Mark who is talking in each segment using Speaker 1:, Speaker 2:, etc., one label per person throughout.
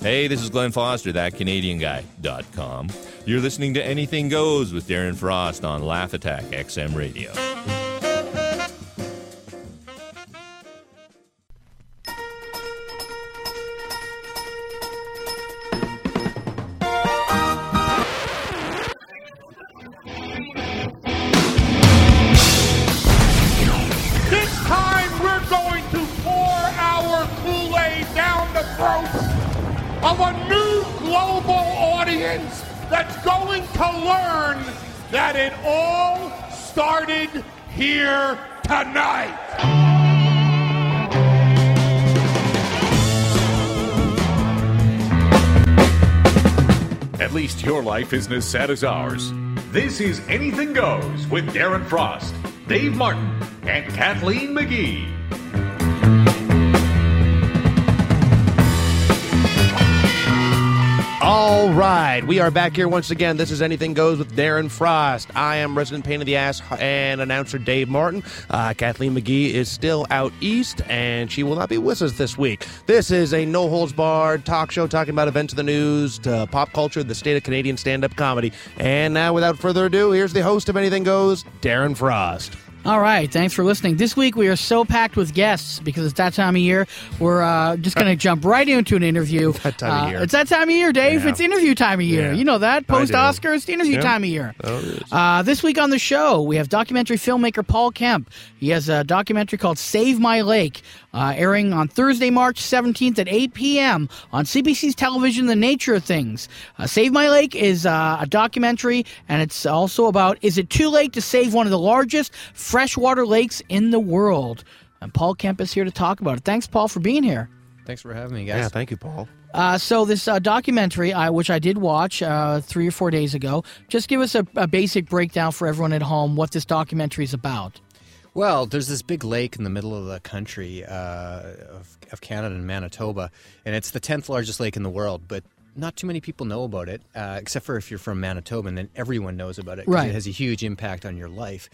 Speaker 1: Hey, this is Glenn Foster, that Canadian guy.com. You're listening to Anything Goes with Darren Frost on Laugh Attack XM Radio.
Speaker 2: Life isn't as sad as ours. This is Anything Goes with Darren Frost, Dave Martin, and Kathleen McGee.
Speaker 3: Right, we are back here once again. This is Anything Goes with Darren Frost. I am resident pain in the ass and announcer Dave Martin. Uh, Kathleen McGee is still out east, and she will not be with us this week. This is a no holds barred talk show talking about events of the news, to pop culture, the state of Canadian stand up comedy. And now, without further ado, here's the host of Anything Goes, Darren Frost.
Speaker 4: All right, thanks for listening. This week we are so packed with guests because it's that time of year. We're uh, just going to jump right into an interview.
Speaker 3: That time of
Speaker 4: Uh,
Speaker 3: year.
Speaker 4: It's that time of year, Dave.
Speaker 3: Yeah.
Speaker 4: It's interview time of year.
Speaker 3: Yeah.
Speaker 4: You know that. Post. Oscars, it's interview
Speaker 3: Yeah.
Speaker 4: time of year.
Speaker 3: Oh.
Speaker 4: Uh, this week on the show, we have documentary filmmaker Paul Kemp. He has a documentary called Save My Lake, uh, airing on Thursday, March 17th at 8 p.m. on CBC's television, The Nature of Things. Uh, Save My Lake is uh, a documentary, and it's also about is it too late to save one of the largest freshwater lakes in the world? And Paul Kemp is here to talk about it. Thanks, Paul, for being here.
Speaker 5: Thanks for having me, guys.
Speaker 3: Yeah, thank you, Paul.
Speaker 4: Uh, so this uh, documentary, uh, which I did watch uh, three or four days ago, just give us a, a basic breakdown for everyone at home what this documentary is about.
Speaker 5: Well, there's this big lake in the middle of the country uh, of, of Canada and Manitoba, and it's the 10th largest lake in the world, but not too many people know about it, uh, except for if you're from Manitoba, and then everyone knows about it 'cause
Speaker 4: Right.
Speaker 5: it has a huge impact on your life.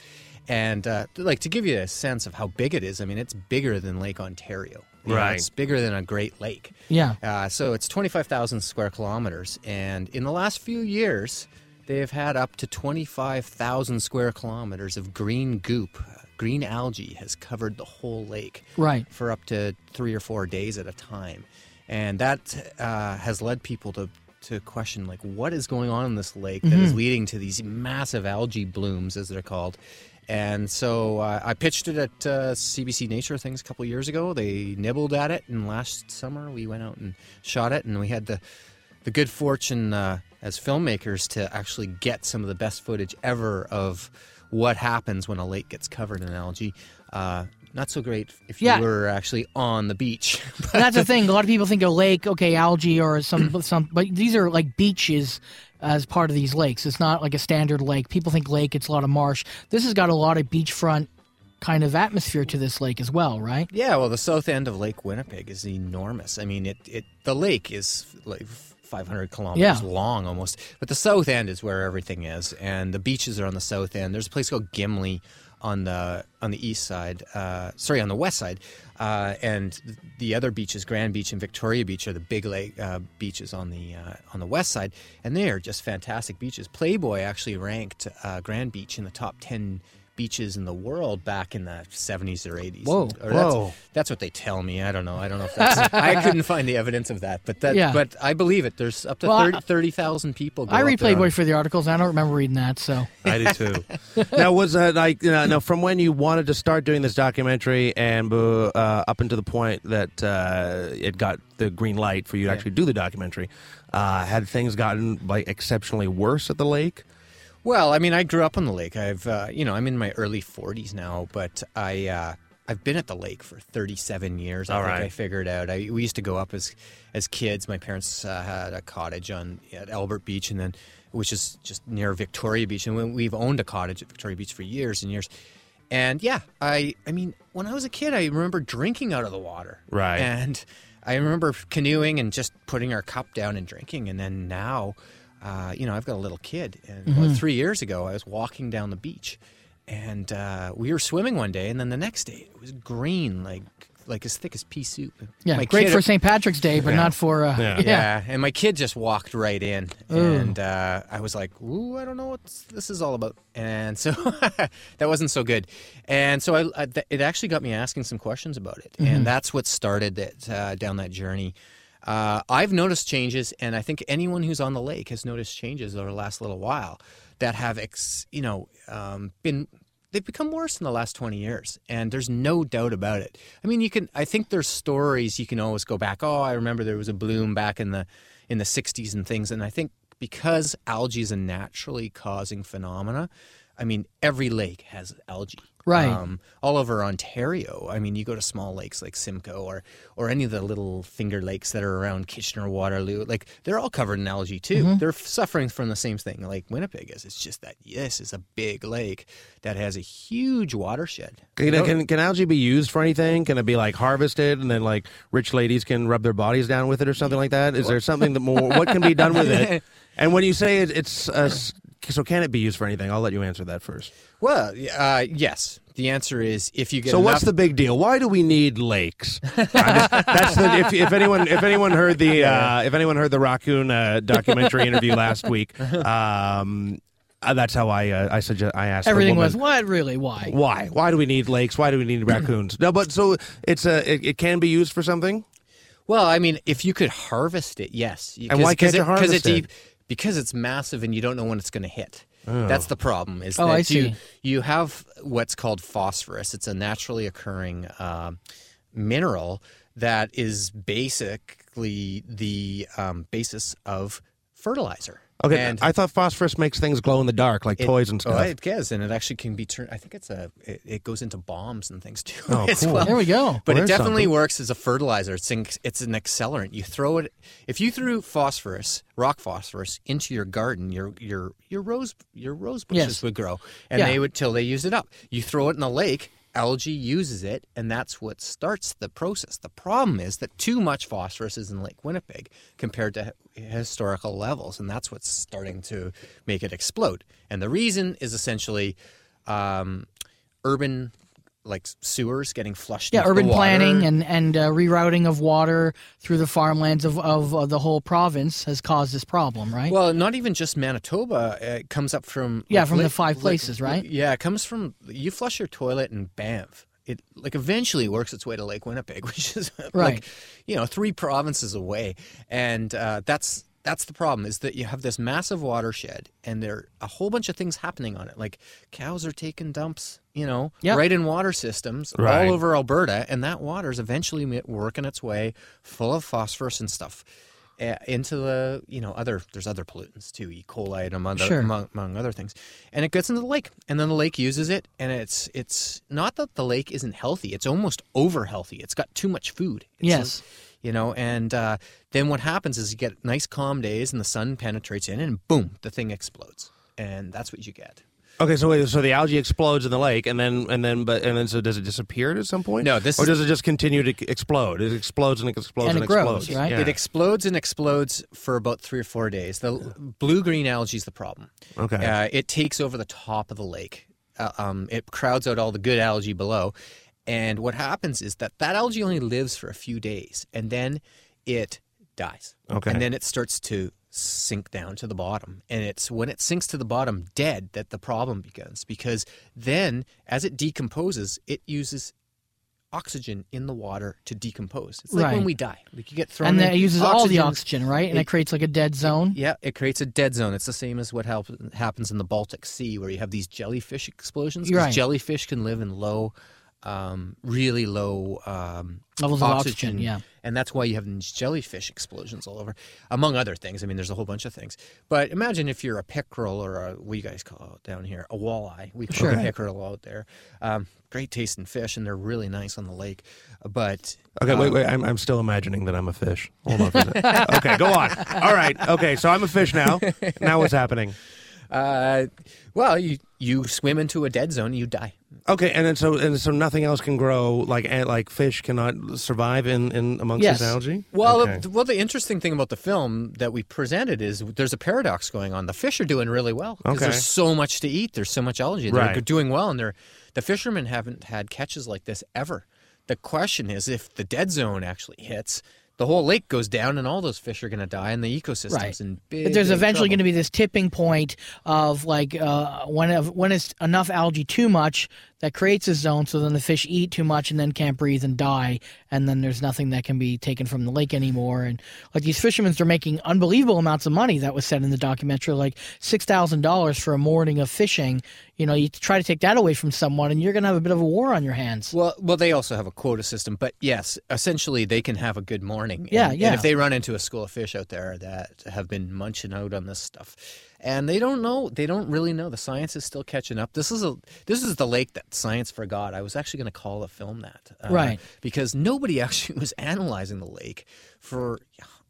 Speaker 5: And uh, like to give you a sense of how big it is, I mean, it's bigger than Lake Ontario. You know,
Speaker 3: Right.
Speaker 5: it's bigger than a Great Lake.
Speaker 4: Yeah.
Speaker 5: Uh, so it's 25,000 square kilometers. And in the last few years, they have had up to 25,000 square kilometers of green goop. Green algae has covered the whole lake
Speaker 4: Right.
Speaker 5: for up to three or four days at a time. And that uh, has led people to, to question, like, what is going on in this lake that is leading to these massive algae blooms, as they're called. And so uh, I pitched it at uh, CBC Nature Things a couple years ago. They nibbled at it, and last summer we went out and shot it, and we had the the good fortune uh, as filmmakers to actually get some of the best footage ever of what happens when a lake gets covered in algae. Uh, not so great if you
Speaker 4: Yeah.
Speaker 5: were actually on the beach.
Speaker 4: That's the thing. A lot of people think a lake, okay, algae or some some, but these are like beaches as part of these lakes. It's not like a standard lake. People think lake, it's a lot of marsh. This has got a lot of beachfront kind of atmosphere to this lake as well, right?
Speaker 5: Yeah, well, the south end of Lake Winnipeg is enormous. I mean, it, it the lake is like 500 kilometers
Speaker 4: Yeah.
Speaker 5: long almost, but the south end is where everything is, and the beaches are on the south end. There's a place called Gimli on the on the east side, uh, sorry, on the west side, uh, and the other beaches, Grand Beach and Victoria Beach, are the big lake uh, beaches on the uh, on the west side, and they are just fantastic beaches. Playboy actually ranked uh, Grand Beach in the top 10 beaches in the world back in the 70s or 80s.
Speaker 4: Whoa.
Speaker 5: Or that's-
Speaker 3: Whoa.
Speaker 5: That's what they tell me. I don't know. I don't know if that's. I couldn't find the evidence of that, but that.
Speaker 4: Yeah.
Speaker 5: But I believe it. There's up to
Speaker 4: Well, I-
Speaker 5: 30 30,000 people. Go
Speaker 4: I
Speaker 5: up
Speaker 4: read Playboy for the articles. I don't remember reading that, so
Speaker 3: I do too. now, was that like you know, now from when you wanted to start doing this documentary and uh, uh, up until the point that uh, it got the green light for you to actually do the documentary, uh, had things gotten like exceptionally worse at the lake?
Speaker 5: Well, I mean, I grew up on the lake. I've, uh, you know, I'm in my early 40s now, but I, uh, I've been at the lake for 37 years. I
Speaker 3: All
Speaker 5: think
Speaker 3: right.
Speaker 5: I figured out. I, we used to go up as, as kids. My parents uh, had a cottage on at Albert Beach, and then which is just near Victoria Beach, and we- we've owned a cottage at Victoria Beach for years and years. And yeah, I, I mean, when I was a kid, I remember drinking out of the water.
Speaker 3: Right.
Speaker 5: And I remember canoeing and just putting our cup down and drinking. And then now, uh, you know, I've got a little kid. And about three years ago, I was walking down the beach and uh, we were swimming one day. And then the next day, it was green, like like as thick as pea soup.
Speaker 4: Yeah,
Speaker 5: My
Speaker 4: great
Speaker 5: kid-
Speaker 4: for St. Patrick's Day, but not for uh,
Speaker 3: Yeah.
Speaker 4: yeah.
Speaker 5: yeah. and my kid just walked right in,
Speaker 4: Ooh.
Speaker 5: and uh, I was like, "Ooh, I don't know what this is all about," and so that wasn't so good. And so I, I th- it actually got me asking some questions about it,
Speaker 4: Mm-hmm.
Speaker 5: and that's what started it uh, down that journey. Uh, I've noticed changes, and I think anyone who's on the lake has noticed changes over the last little while that have, ex- you know, um, been they've become worse in the last 20 years and there's no doubt about it. I mean you can i think there's stories you can always go back oh i remember there was a bloom back in the in the 60s and things and i think because algae is a naturally causing phenomena i mean every lake has algae
Speaker 4: Right.
Speaker 5: um, all over Ontario. I mean, you go to small lakes like Simcoe or or any of the little finger lakes that are around Kitchener, Waterloo. Like they're all covered in algae too.
Speaker 4: Mm-hmm.
Speaker 5: They're suffering from the same thing like Winnipeg is. It's just that this is a big lake that has a huge watershed.
Speaker 3: Can, can, can algae be used for anything? Can it be like harvested and then like rich ladies can rub their bodies down with it or something like that? Is there something that more? What can be done with it? And when you say it, it's uh, s- so, can it be used for anything? I'll let you answer that first.
Speaker 5: Well, uh, yes. The answer is if you get
Speaker 3: So what's the big deal? Why do we need lakes? Just- that's the if, if anyone if anyone heard the uh, if anyone heard the raccoon uh, documentary interview last week, um, uh, that's how I uh, I suggest I asked the
Speaker 4: Everything
Speaker 3: woman,
Speaker 4: was what really why?
Speaker 3: why why do we need lakes? Why do we need raccoons? No, but so it's a it, it can be used for something.
Speaker 5: Well, I mean, if you could harvest it, yes.
Speaker 3: And why can't you
Speaker 5: Because
Speaker 3: harvest
Speaker 5: it's
Speaker 3: it?
Speaker 5: Deep- Because it's massive and you don't know when it's going to hit. That's the problem. Is
Speaker 4: Oh,
Speaker 5: that
Speaker 4: I
Speaker 5: you
Speaker 4: see.
Speaker 5: you have what's called phosphorus. It's a naturally occurring um mineral that is basically the um, basis of fertilizer.
Speaker 3: Okay,
Speaker 5: And
Speaker 3: I thought phosphorus makes things glow in the dark like
Speaker 5: it-
Speaker 3: toys and
Speaker 5: Oh,
Speaker 3: stuff.
Speaker 5: it does, and it actually can be turned. I think it's a. It, it goes into bombs and things too.
Speaker 3: Oh,
Speaker 5: as
Speaker 3: cool.
Speaker 5: well.
Speaker 4: There we go.
Speaker 5: But
Speaker 3: Well,
Speaker 5: it definitely
Speaker 3: something.
Speaker 5: works as a fertilizer. It's an, it's an accelerant. You throw it if you threw phosphorus, rock phosphorus, into your garden, your your your rose your rose bushes
Speaker 4: Yes.
Speaker 5: would grow, and
Speaker 4: Yeah.
Speaker 5: they would till they used it up. You throw it in the lake. Algae uses it, and that's what starts the process. The problem is that too much phosphorus is in Lake Winnipeg compared to historical levels, and that's what's starting to make it explode. And the reason is essentially um, urban, like sewers, getting flushed.
Speaker 4: Yeah,
Speaker 5: into the
Speaker 4: urban planning and and uh, rerouting of water through the farmlands of of uh, the whole province has caused this problem, right?
Speaker 5: Well, not even just Manitoba. It comes up from
Speaker 4: Yeah,
Speaker 5: like,
Speaker 4: from the five places, right?
Speaker 5: Yeah, it comes from you flush your toilet in Banff. It like eventually works its way to Lake Winnipeg, which is
Speaker 4: Right.
Speaker 5: like you know three provinces away, and uh, that's that's the problem is that you have this massive watershed, and there are a whole bunch of things happening on it. Like cows are taking dumps, you know,
Speaker 4: Yep.
Speaker 5: right in water systems
Speaker 3: Right.
Speaker 5: all over Alberta, and that water is eventually working its way full of phosphorus and stuff. uh, Into the you know other there's other pollutants too E. coli and among,
Speaker 4: Sure.
Speaker 5: among among other things, and it gets into the lake, and then the lake uses it, and it's it's not that the lake isn't healthy; it's almost over healthy. It's got too much food. It's
Speaker 4: Yes.
Speaker 5: You know, and uh, then what happens is you get nice calm days, and the sun penetrates in, and boom, the thing explodes, and that's what you get.
Speaker 3: Okay, so wait, so the algae explodes in the lake, and then and then but and then so does it disappear at some point?
Speaker 5: No, this
Speaker 3: or
Speaker 5: is-
Speaker 3: does it just continue to explode? It explodes and it explodes
Speaker 4: And
Speaker 3: and,
Speaker 4: it grows,
Speaker 3: explodes.
Speaker 4: right?
Speaker 3: Yeah.
Speaker 5: It explodes and explodes for about three or four days. The blue green algae is the problem.
Speaker 3: Okay.
Speaker 5: Uh, it takes over the top of the lake. Uh, um, it crowds out all the good algae below. And what happens is that that algae only lives for a few days and then it dies.
Speaker 3: Okay.
Speaker 5: And then it starts to sink down to the bottom. And it's when it sinks to the bottom dead that the problem begins because then as it decomposes, it uses oxygen in the water to decompose. It's like
Speaker 4: Right.
Speaker 5: when we die. Like you get thrown
Speaker 4: and
Speaker 5: in
Speaker 4: then it uses all the oxygen, right? And it,
Speaker 5: it-
Speaker 4: creates like a dead zone.
Speaker 5: yeah, it creates a dead zone. It's the same as what help, happens in the Baltic Sea, where you have these jellyfish explosions. 'cause
Speaker 4: Right.
Speaker 5: Jellyfish can live in low, um, really low um,
Speaker 4: Levels of oxygen, yeah.
Speaker 5: and that's why you have these jellyfish explosions all over, among other things. I mean, there's a whole bunch of things. But imagine if you're a pickerel or a what do you guys call it down here, a walleye. We call
Speaker 4: Sure.
Speaker 5: it pickerel out there. Um, great tasting fish, and they're really nice on the lake. But
Speaker 3: Okay,
Speaker 5: um,
Speaker 3: wait, wait. I'm, I'm still imagining that I'm a fish. Hold on for a second. okay, go on. All right. Okay, so I'm a fish now. Now what's happening?
Speaker 5: Uh, well, you you swim into a dead zone, you die.
Speaker 3: Okay, and then so and so nothing else can grow like like fish cannot survive in, in amongst
Speaker 4: Yes.
Speaker 3: this algae.
Speaker 5: Well,
Speaker 3: okay.
Speaker 5: the, well, the interesting thing about the film that we presented is there's a paradox going on. The fish are doing really well because
Speaker 3: Okay.
Speaker 5: there's so much to eat. There's so much algae. They're
Speaker 3: Right.
Speaker 5: doing well, and they're the fishermen haven't had catches like this ever. the question is, if the dead zone actually hits, the whole lake goes down, and all those fish are going to die, and the ecosystem's
Speaker 4: Right.
Speaker 5: in big.
Speaker 4: But there's
Speaker 5: big
Speaker 4: eventually going to be this tipping point of like uh, when when it's enough algae too much that creates a zone, so then the fish eat too much and then can't breathe and die, and then there's nothing that can be taken from the lake anymore. And like these fishermen are making unbelievable amounts of money. That was said in the documentary, like six thousand dollars for a morning of fishing. You know, you try to take that away from someone, and you're going to have a bit of a war on your hands.
Speaker 5: Well, well, they also have a quota system, but yes, essentially they can have a good morning.
Speaker 4: Yeah,
Speaker 5: and,
Speaker 4: yeah.
Speaker 5: And if they run into a school of fish out there that have been munching out on this stuff, and they don't know, they don't really know. The science is still catching up. This is a this is the lake that science forgot. I was actually going to call the film that, uh,
Speaker 4: Right.
Speaker 5: Because nobody actually was analyzing the lake for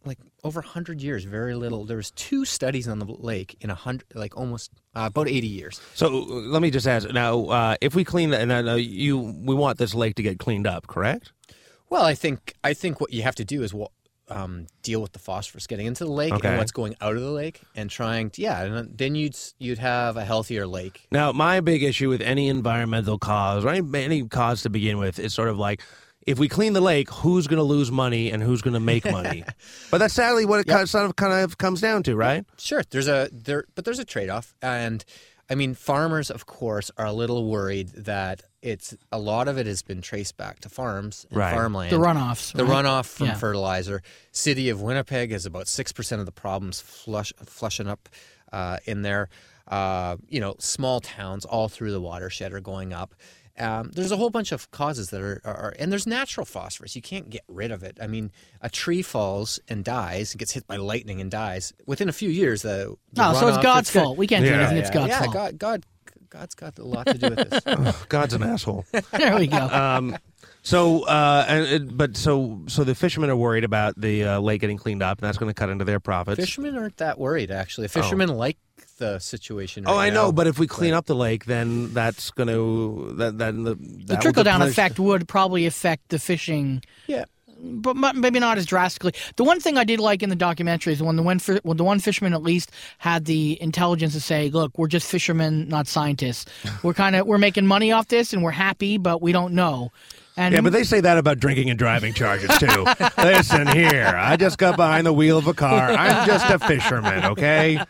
Speaker 5: like over 100 years very little there was two studies on the lake in a hundred like almost uh, about 80 years
Speaker 3: So uh, let me just ask now: uh, if we clean that, and I you, we want this lake to get cleaned up, correct?
Speaker 5: Well, I think I think what you have to do is wa- um, deal with the phosphorus getting into the lake
Speaker 3: Okay.
Speaker 5: and what's going out of the lake, and trying to yeah, and then you'd you'd have a healthier lake.
Speaker 3: Now, my big issue with any environmental cause or any, any cause to begin with is sort of like if we clean the lake, who's going to lose money and who's going to make money? but that's sadly what it kind, of, sort of kind of comes down to, right?
Speaker 5: Sure, there's a there, but there's a trade off, and I mean farmers, of course, are a little worried that it's a lot of it has been traced back to farms and
Speaker 3: Right.
Speaker 5: farmland.
Speaker 4: the runoffs,
Speaker 5: The
Speaker 4: right?
Speaker 5: runoff from
Speaker 4: Yeah.
Speaker 5: fertilizer. City of Winnipeg has about six percent of the problems flush flushing up uh, in there. Uh, you know, small towns all through the watershed are going up. Um, there's a whole bunch of causes that are, are, and there's natural phosphorus. You can't get rid of it. I mean, a tree falls and dies, and gets hit by lightning and dies. Within a few years, the, the
Speaker 4: Oh, so it's
Speaker 5: runoff
Speaker 4: God's
Speaker 5: that's gonna-
Speaker 4: fault. We can't do
Speaker 3: Yeah,
Speaker 4: anything. It's God's
Speaker 5: yeah,
Speaker 4: fault.
Speaker 5: God, God, God's got a lot to do with this.
Speaker 3: God's an asshole.
Speaker 4: There we go.
Speaker 3: Um, so, uh, and, but so, so the fishermen are worried about the uh, lake getting cleaned up, and that's going to cut into their profits.
Speaker 5: Fishermen aren't that worried, actually. Fishermen like the situation.
Speaker 3: Oh,
Speaker 5: right
Speaker 3: I know,
Speaker 5: now.
Speaker 3: but if we clean up the lake, then that's going to that that the,
Speaker 4: the trickle down effect would probably affect the fishing,
Speaker 5: yeah,
Speaker 4: but maybe not as drastically. The one thing I did like in the documentary is when the one fi- when the one fisherman at least had the intelligence to say, "Look, we're just fishermen, not scientists. We're kind of we're making money off this, and we're happy, but we don't know." And
Speaker 3: Yeah, but they say that about drinking and driving charges too. Listen here, I just got behind the wheel of a car. I'm just a fisherman, okay?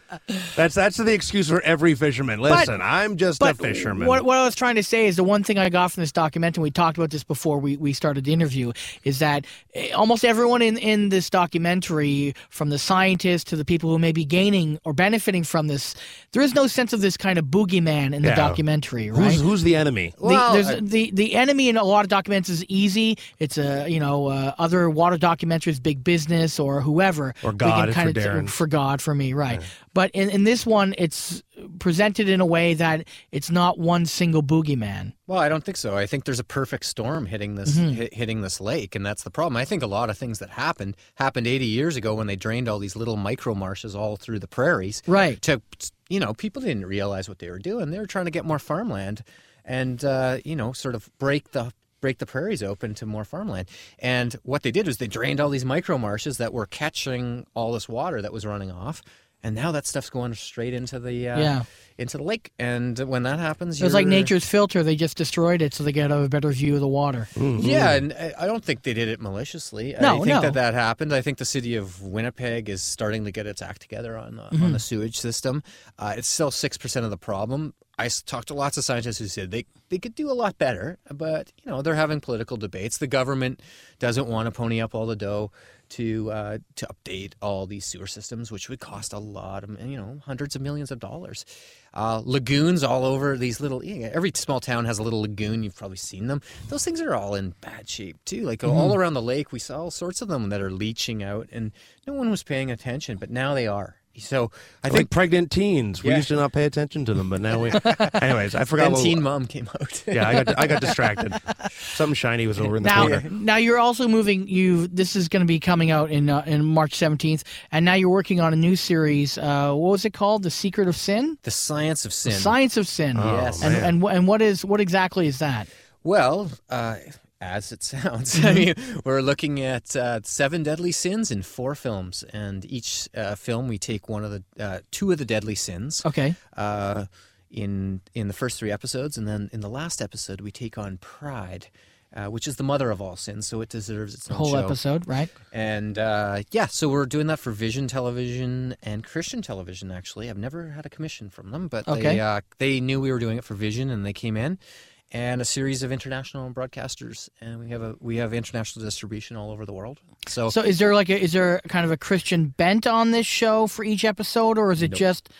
Speaker 3: That's that's the excuse for every fisherman. Listen, I'm just a fisherman.
Speaker 4: What, what I was trying to say is the one thing I got from this documentary, and we talked about this before we, we started the interview, is that eh, almost everyone in, in this documentary, from the scientists to the people who may be gaining or benefiting from this, there is no sense of this kind of boogeyman in the
Speaker 3: Yeah.
Speaker 4: documentary, right?
Speaker 3: Who's who's the enemy?
Speaker 4: The,
Speaker 5: Well,
Speaker 4: there's,
Speaker 5: I-
Speaker 4: the the enemy in a lot of documents is easy. It's a you know uh, other water documentaries, big business or whoever,
Speaker 3: Or
Speaker 4: We
Speaker 3: God
Speaker 4: can
Speaker 3: for
Speaker 4: kinda-
Speaker 3: Darren.
Speaker 4: for God for me, right? But in, in this one, it's presented in a way that it's not one single boogeyman.
Speaker 5: Well, I don't think so. I think there's a perfect storm hitting this
Speaker 4: Mm-hmm.
Speaker 5: hit, hitting this lake, and that's the problem. I think a lot of things that happened happened 80 years ago when they drained all these little micro marshes all through the prairies.
Speaker 4: Right.
Speaker 5: To you know, people didn't realize what they were doing. They were trying to get more farmland, and uh, you know, sort of break the break the prairies open to more farmland. And what they did was they drained all these micro marshes that were catching all this water that was running off. And now that stuff's going straight into the uh,
Speaker 4: Yeah.
Speaker 5: into the lake. And when that happens,
Speaker 4: it's like nature's filter. They just destroyed it so they get a better view of the water.
Speaker 5: Yeah, and I I don't think they did it maliciously. I
Speaker 4: No,
Speaker 5: think
Speaker 4: no.
Speaker 5: that that happened. I think the city of Winnipeg is starting to get its act together on the,
Speaker 4: Mm-hmm.
Speaker 5: on the sewage system. Uh, it's still six percent of the problem. I talked to lots of scientists who said they they could do a lot better, but you know they're having political debates. The government doesn't want to pony up all the dough to uh, to update all these sewer systems, which would cost a lot of you know hundreds of millions of dollars. Uh, lagoons all over these little. Every small town has a little lagoon. You've probably seen them. Those things are all in bad shape too. Like all around the lake, we saw all sorts of them that are leaching out, and no one was paying attention. But now they are. So I
Speaker 3: like
Speaker 5: think
Speaker 3: pregnant teens. We used to not pay attention to them, but now we. Anyways, I forgot.
Speaker 5: then
Speaker 3: What,
Speaker 5: Teen Mom came out.
Speaker 3: yeah, I got I got distracted. Something shiny was over in the
Speaker 4: Now,
Speaker 3: corner.
Speaker 4: now you're also moving. You this is going to be coming out in uh, in March 17th, and now you're working on a new series. Uh, what was it called? The Secret of Sin.
Speaker 5: the science of sin.
Speaker 4: Science of Sin.
Speaker 5: Yes.
Speaker 4: And
Speaker 3: man.
Speaker 4: and wh- and what is what exactly is that?
Speaker 5: Well, uh, as it sounds, I mean, we're looking at uh, seven deadly sins in four films, and each uh, film we take one of the uh, two of the deadly sins.
Speaker 4: Okay.
Speaker 5: Uh, in in the first three episodes, and then in the last episode we take on pride. uh, which is the mother of all sins, so it deserves its own
Speaker 4: Whole
Speaker 5: show.
Speaker 4: episode, right?
Speaker 5: And uh, yeah, so we're doing that for Vision Television and Christian Television. Actually, I've never had a commission from them, but
Speaker 4: Okay.
Speaker 5: they uh, they knew we were doing it for Vision, and they came in. And a series of international broadcasters, and we have a we have international distribution all over the world. So,
Speaker 4: So is there like a is there kind of a Christian bent on this show for each episode, or is it just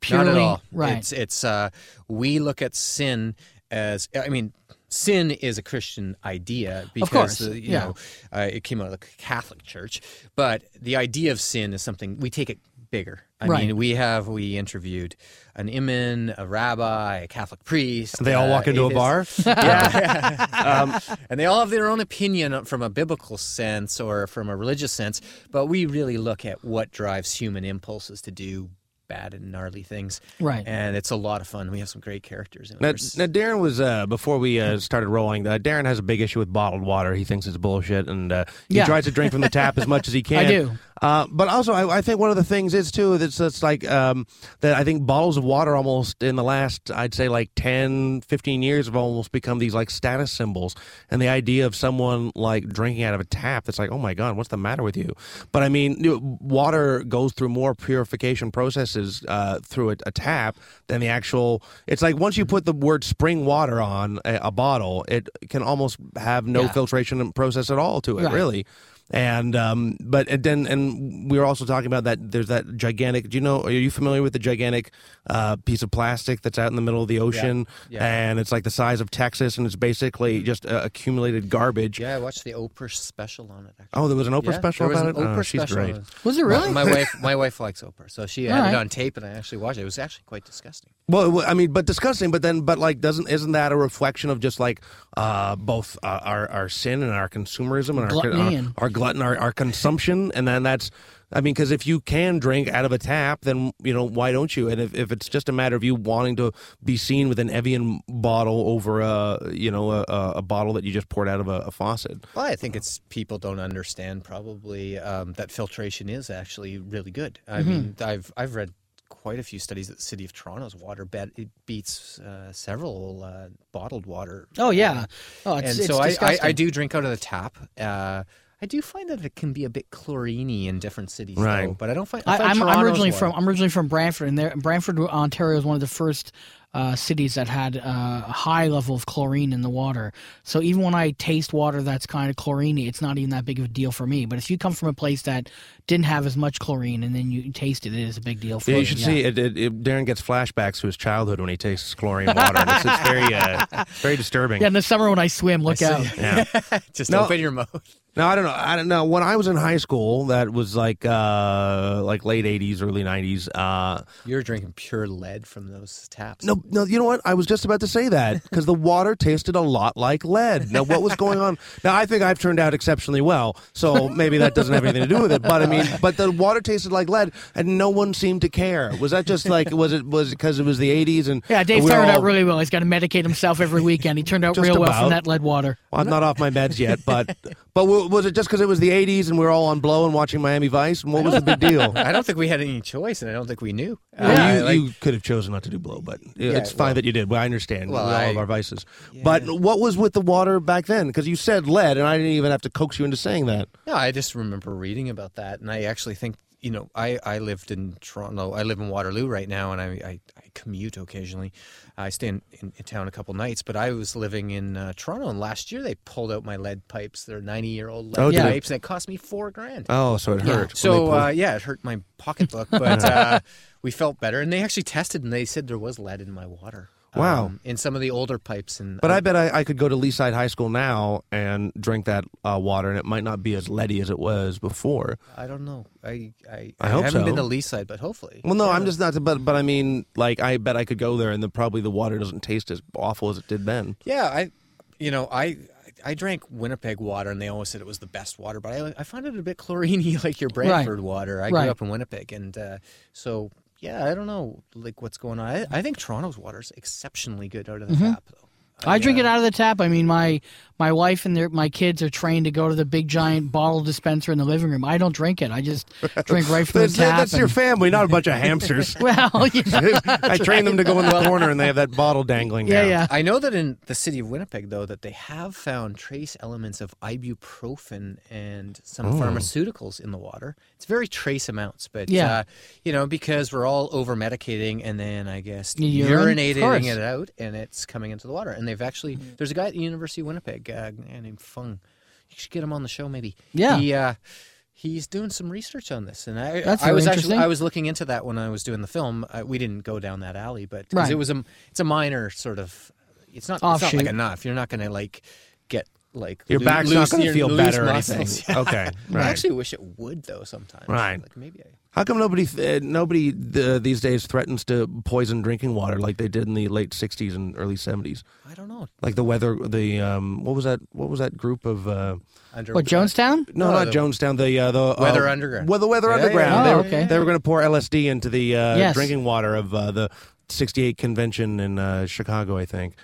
Speaker 4: purely
Speaker 5: Not at all.
Speaker 4: right?
Speaker 5: It's it's uh, we look at sin as I mean, sin is a Christian idea because uh, you
Speaker 4: yeah.
Speaker 5: know uh, it came out of the Catholic Church, but the idea of sin is something we take it bigger. I
Speaker 4: Right.
Speaker 5: mean, we have we interviewed an imam, a rabbi, a Catholic priest.
Speaker 3: They all
Speaker 5: uh,
Speaker 3: walk into a bar.
Speaker 5: yeah, um, and they all have their own opinion from a biblical sense or from a religious sense. But we really look at what drives human impulses to do bad and gnarly things.
Speaker 4: Right.
Speaker 5: And it's a lot of fun. We have some great characters in.
Speaker 3: Now, now Darren was uh, before we uh, started rolling. Uh, Darren has a big issue with bottled water. He thinks it's bullshit, and uh, he
Speaker 4: Yeah.
Speaker 3: tries to drink from the tap as much as he can.
Speaker 4: I do.
Speaker 3: Uh, but also, I, I think one of the things is too that's it's like um, that. I think bottles of water almost in the last, I'd say, like 10, 15 years have almost become these like status symbols. And the idea of someone like drinking out of a tap, it's like, oh my god, what's the matter with you? But I mean, water goes through more purification processes uh, through a, a tap than the actual. It's like once you put the word spring water on a, a bottle, it can almost have no
Speaker 4: Yeah.
Speaker 3: filtration process at all to it,
Speaker 4: Right.
Speaker 3: really. And um, but and then and we were also talking about that. There's that gigantic. Do you know? Are you familiar with the gigantic uh, piece of plastic that's out in the middle of the ocean?
Speaker 5: Yeah.
Speaker 3: And it's like the size of Texas, and it's basically just uh, accumulated garbage.
Speaker 5: yeah, I watched the Oprah special on it. Actually.
Speaker 3: Oh, there was an Oprah
Speaker 5: Yeah,
Speaker 3: special
Speaker 5: there was
Speaker 3: about it.
Speaker 5: an
Speaker 3: Oh,
Speaker 5: Oprah
Speaker 3: she's
Speaker 5: special.
Speaker 3: great.
Speaker 4: Was it really?
Speaker 5: My, my wife, my wife likes Oprah, so she had
Speaker 4: All
Speaker 5: it on tape, and I actually watched it. It was actually quite disgusting.
Speaker 3: Well, I mean, but disgusting. But then, but like, doesn't isn't that a reflection of just like uh, both uh, our our sin and our consumerism and our
Speaker 4: Gluttony
Speaker 3: our,
Speaker 4: and-
Speaker 3: our glutton, our, our consumption, and then that's. I mean, because if you can drink out of a tap, then you know why don't you? And if, if it's just a matter of you wanting to be seen with an Evian bottle over a you know a, a bottle that you just poured out of a, a faucet,
Speaker 5: Well, I think it's people don't understand probably um, that filtration is actually really good. I
Speaker 4: Mm-hmm.
Speaker 5: mean, I've I've read quite a few studies that the city of Toronto's water it beats uh, several uh, bottled water.
Speaker 4: oh yeah. Oh, it's,
Speaker 5: and
Speaker 4: it's
Speaker 5: so I, I. I do drink out of the tap. Uh, I do find that it can be a bit chloriney in different cities,
Speaker 3: Right.
Speaker 5: though, but I don't find.
Speaker 4: I,
Speaker 5: I find
Speaker 4: I'm, I'm originally
Speaker 5: water-
Speaker 4: from I'm originally from Brantford, and there, Brantford, Ontario, is one of the first uh, cities that had uh, a high level of chlorine in the water. So even when I taste water that's kind of chloriney, it's not even that big of a deal for me. But if you come from a place that didn't have as much chlorine and then you taste it, it is a big deal for
Speaker 3: yeah,
Speaker 4: you.
Speaker 3: you should see it, it, it. Darren gets flashbacks to his childhood when he tastes chlorine water. and it's, it's very uh, very disturbing.
Speaker 4: Yeah, in the summer when I swim, look out.
Speaker 3: Yeah.
Speaker 5: Just
Speaker 3: No.
Speaker 5: open your mouth.
Speaker 3: No, I don't know. I don't know. When I was in high school, that was like uh like late '80s, early '90s. Uh,
Speaker 5: you were drinking pure lead from those taps.
Speaker 3: no, no. You know what? I was just about to say that because the water tasted a lot like lead. Now, what was going on? Now, I think I've turned out exceptionally well, so maybe that doesn't have anything to do with it. But I mean, but the water tasted like lead, and no one seemed to care. Was that just like was it was because it was the '80s and
Speaker 4: Yeah, Dave
Speaker 3: we were
Speaker 4: turned out really well. He's got to medicate himself every weekend. He turned out
Speaker 3: Just
Speaker 4: real well from that lead water.
Speaker 3: Well, I'm not off my meds yet, but but was it just because it was the '80s and we were all on blow and watching Miami Vice? And what was the big deal?
Speaker 5: I don't think we had any choice, and I don't think we knew.
Speaker 3: Well,
Speaker 5: Uh,
Speaker 3: you,
Speaker 5: like-
Speaker 3: you could have chosen not to do blow, but it's fine
Speaker 5: well-
Speaker 3: that you did. Well, I understand.
Speaker 5: Well,
Speaker 3: we all
Speaker 5: I-
Speaker 3: have our vices. But what was with the water back then? Because you said lead, and I didn't even have to coax you into saying that.
Speaker 5: No, I just remember reading about that, and I actually think you know I, I lived in Toronto. I live in Waterloo right now, and I I, I commute occasionally. I stay in, in, in town a couple nights, but I was living in uh, Toronto, and last year they pulled out my lead pipes. They're ninety year old lead
Speaker 3: Oh,
Speaker 5: pipes, and it cost me four grand.
Speaker 3: Oh, so it hurt. when
Speaker 5: So uh, yeah, it hurt my pocketbook, but uh, we felt better, and they actually tested, and they said there was lead in my water.
Speaker 3: Wow.
Speaker 5: um, in some of the older pipes, and
Speaker 3: but I bet I, I could go to Leaside High School now and drink that uh, water, and it might not be as leady as it was before.
Speaker 5: I don't know. I I,
Speaker 3: I
Speaker 5: haven't been
Speaker 3: so.
Speaker 5: to Leaside, but hopefully.
Speaker 3: Well, no, I'm just not. But but I mean, like, I bet I could go there, and the, probably the water doesn't taste as awful as it did then.
Speaker 5: Yeah, I, you know, I I drank Winnipeg water, and they always said it was the best water, but I I find it a bit chloriney, like your Brantford water. I
Speaker 4: Right.
Speaker 5: grew up in Winnipeg, and uh, so yeah, I don't know, like what's going on. I, I think Toronto's water is exceptionally good out of the mm-hmm. tap, though.
Speaker 4: I drink it out of the tap. I mean, my my wife and their, my kids are trained to go to the big giant bottle dispenser in the living room. I don't drink it. I just drink right from the
Speaker 3: That's,
Speaker 4: tap.
Speaker 3: that's your family, not a bunch of hamsters.
Speaker 4: well, you know,
Speaker 3: I train them to go in the corner and they have that bottle dangling
Speaker 4: yeah,
Speaker 3: down.
Speaker 4: yeah.
Speaker 5: I know that in the city of Winnipeg, though, that they have found trace elements of ibuprofen and some
Speaker 3: Oh.
Speaker 5: pharmaceuticals in the water. It's very trace amounts, but
Speaker 4: Yeah.
Speaker 5: uh, you know, because we're all over medicating and then I guess urinating it out, and it's coming into the water. And they've actually
Speaker 4: Mm-hmm.
Speaker 5: there's a guy at the University of Winnipeg uh, named Fung. You should get him on the show, maybe.
Speaker 4: Yeah.
Speaker 5: He, uh, He's doing some research on this, and I,
Speaker 4: That's
Speaker 5: I was actually. I was looking into that when I was doing the film. Uh, we didn't go down that alley, but 'cause
Speaker 4: Right.
Speaker 5: it was a it's a minor sort of it's not it's not
Speaker 4: Offshoot.
Speaker 5: like enough. You're not going to like get like
Speaker 3: Your
Speaker 5: loo-
Speaker 3: back's not going to feel
Speaker 5: loose
Speaker 3: better or anything.
Speaker 5: Yeah.
Speaker 3: Okay,
Speaker 5: I actually wish it would though sometimes.
Speaker 3: Right.
Speaker 5: Like maybe I,
Speaker 3: How come nobody uh, nobody uh, these days threatens to poison drinking water like they did in the late '60s and early '70s?
Speaker 5: I don't know.
Speaker 3: Like the weather, the um, what was that? What was that group of? Uh,
Speaker 5: Under
Speaker 4: What Jonestown?
Speaker 3: no,
Speaker 5: No,
Speaker 3: not
Speaker 5: the-
Speaker 3: Jonestown. The uh, the
Speaker 5: Weather
Speaker 3: uh,
Speaker 5: Underground.
Speaker 3: Well, the Weather
Speaker 5: Yeah, yeah,
Speaker 3: Underground.
Speaker 4: yeah.
Speaker 3: they,
Speaker 4: Oh,
Speaker 3: were,
Speaker 4: okay.
Speaker 3: they were going to pour LSD into the uh,
Speaker 4: Yes.
Speaker 3: drinking water of uh, the '68 convention in uh, Chicago, I think.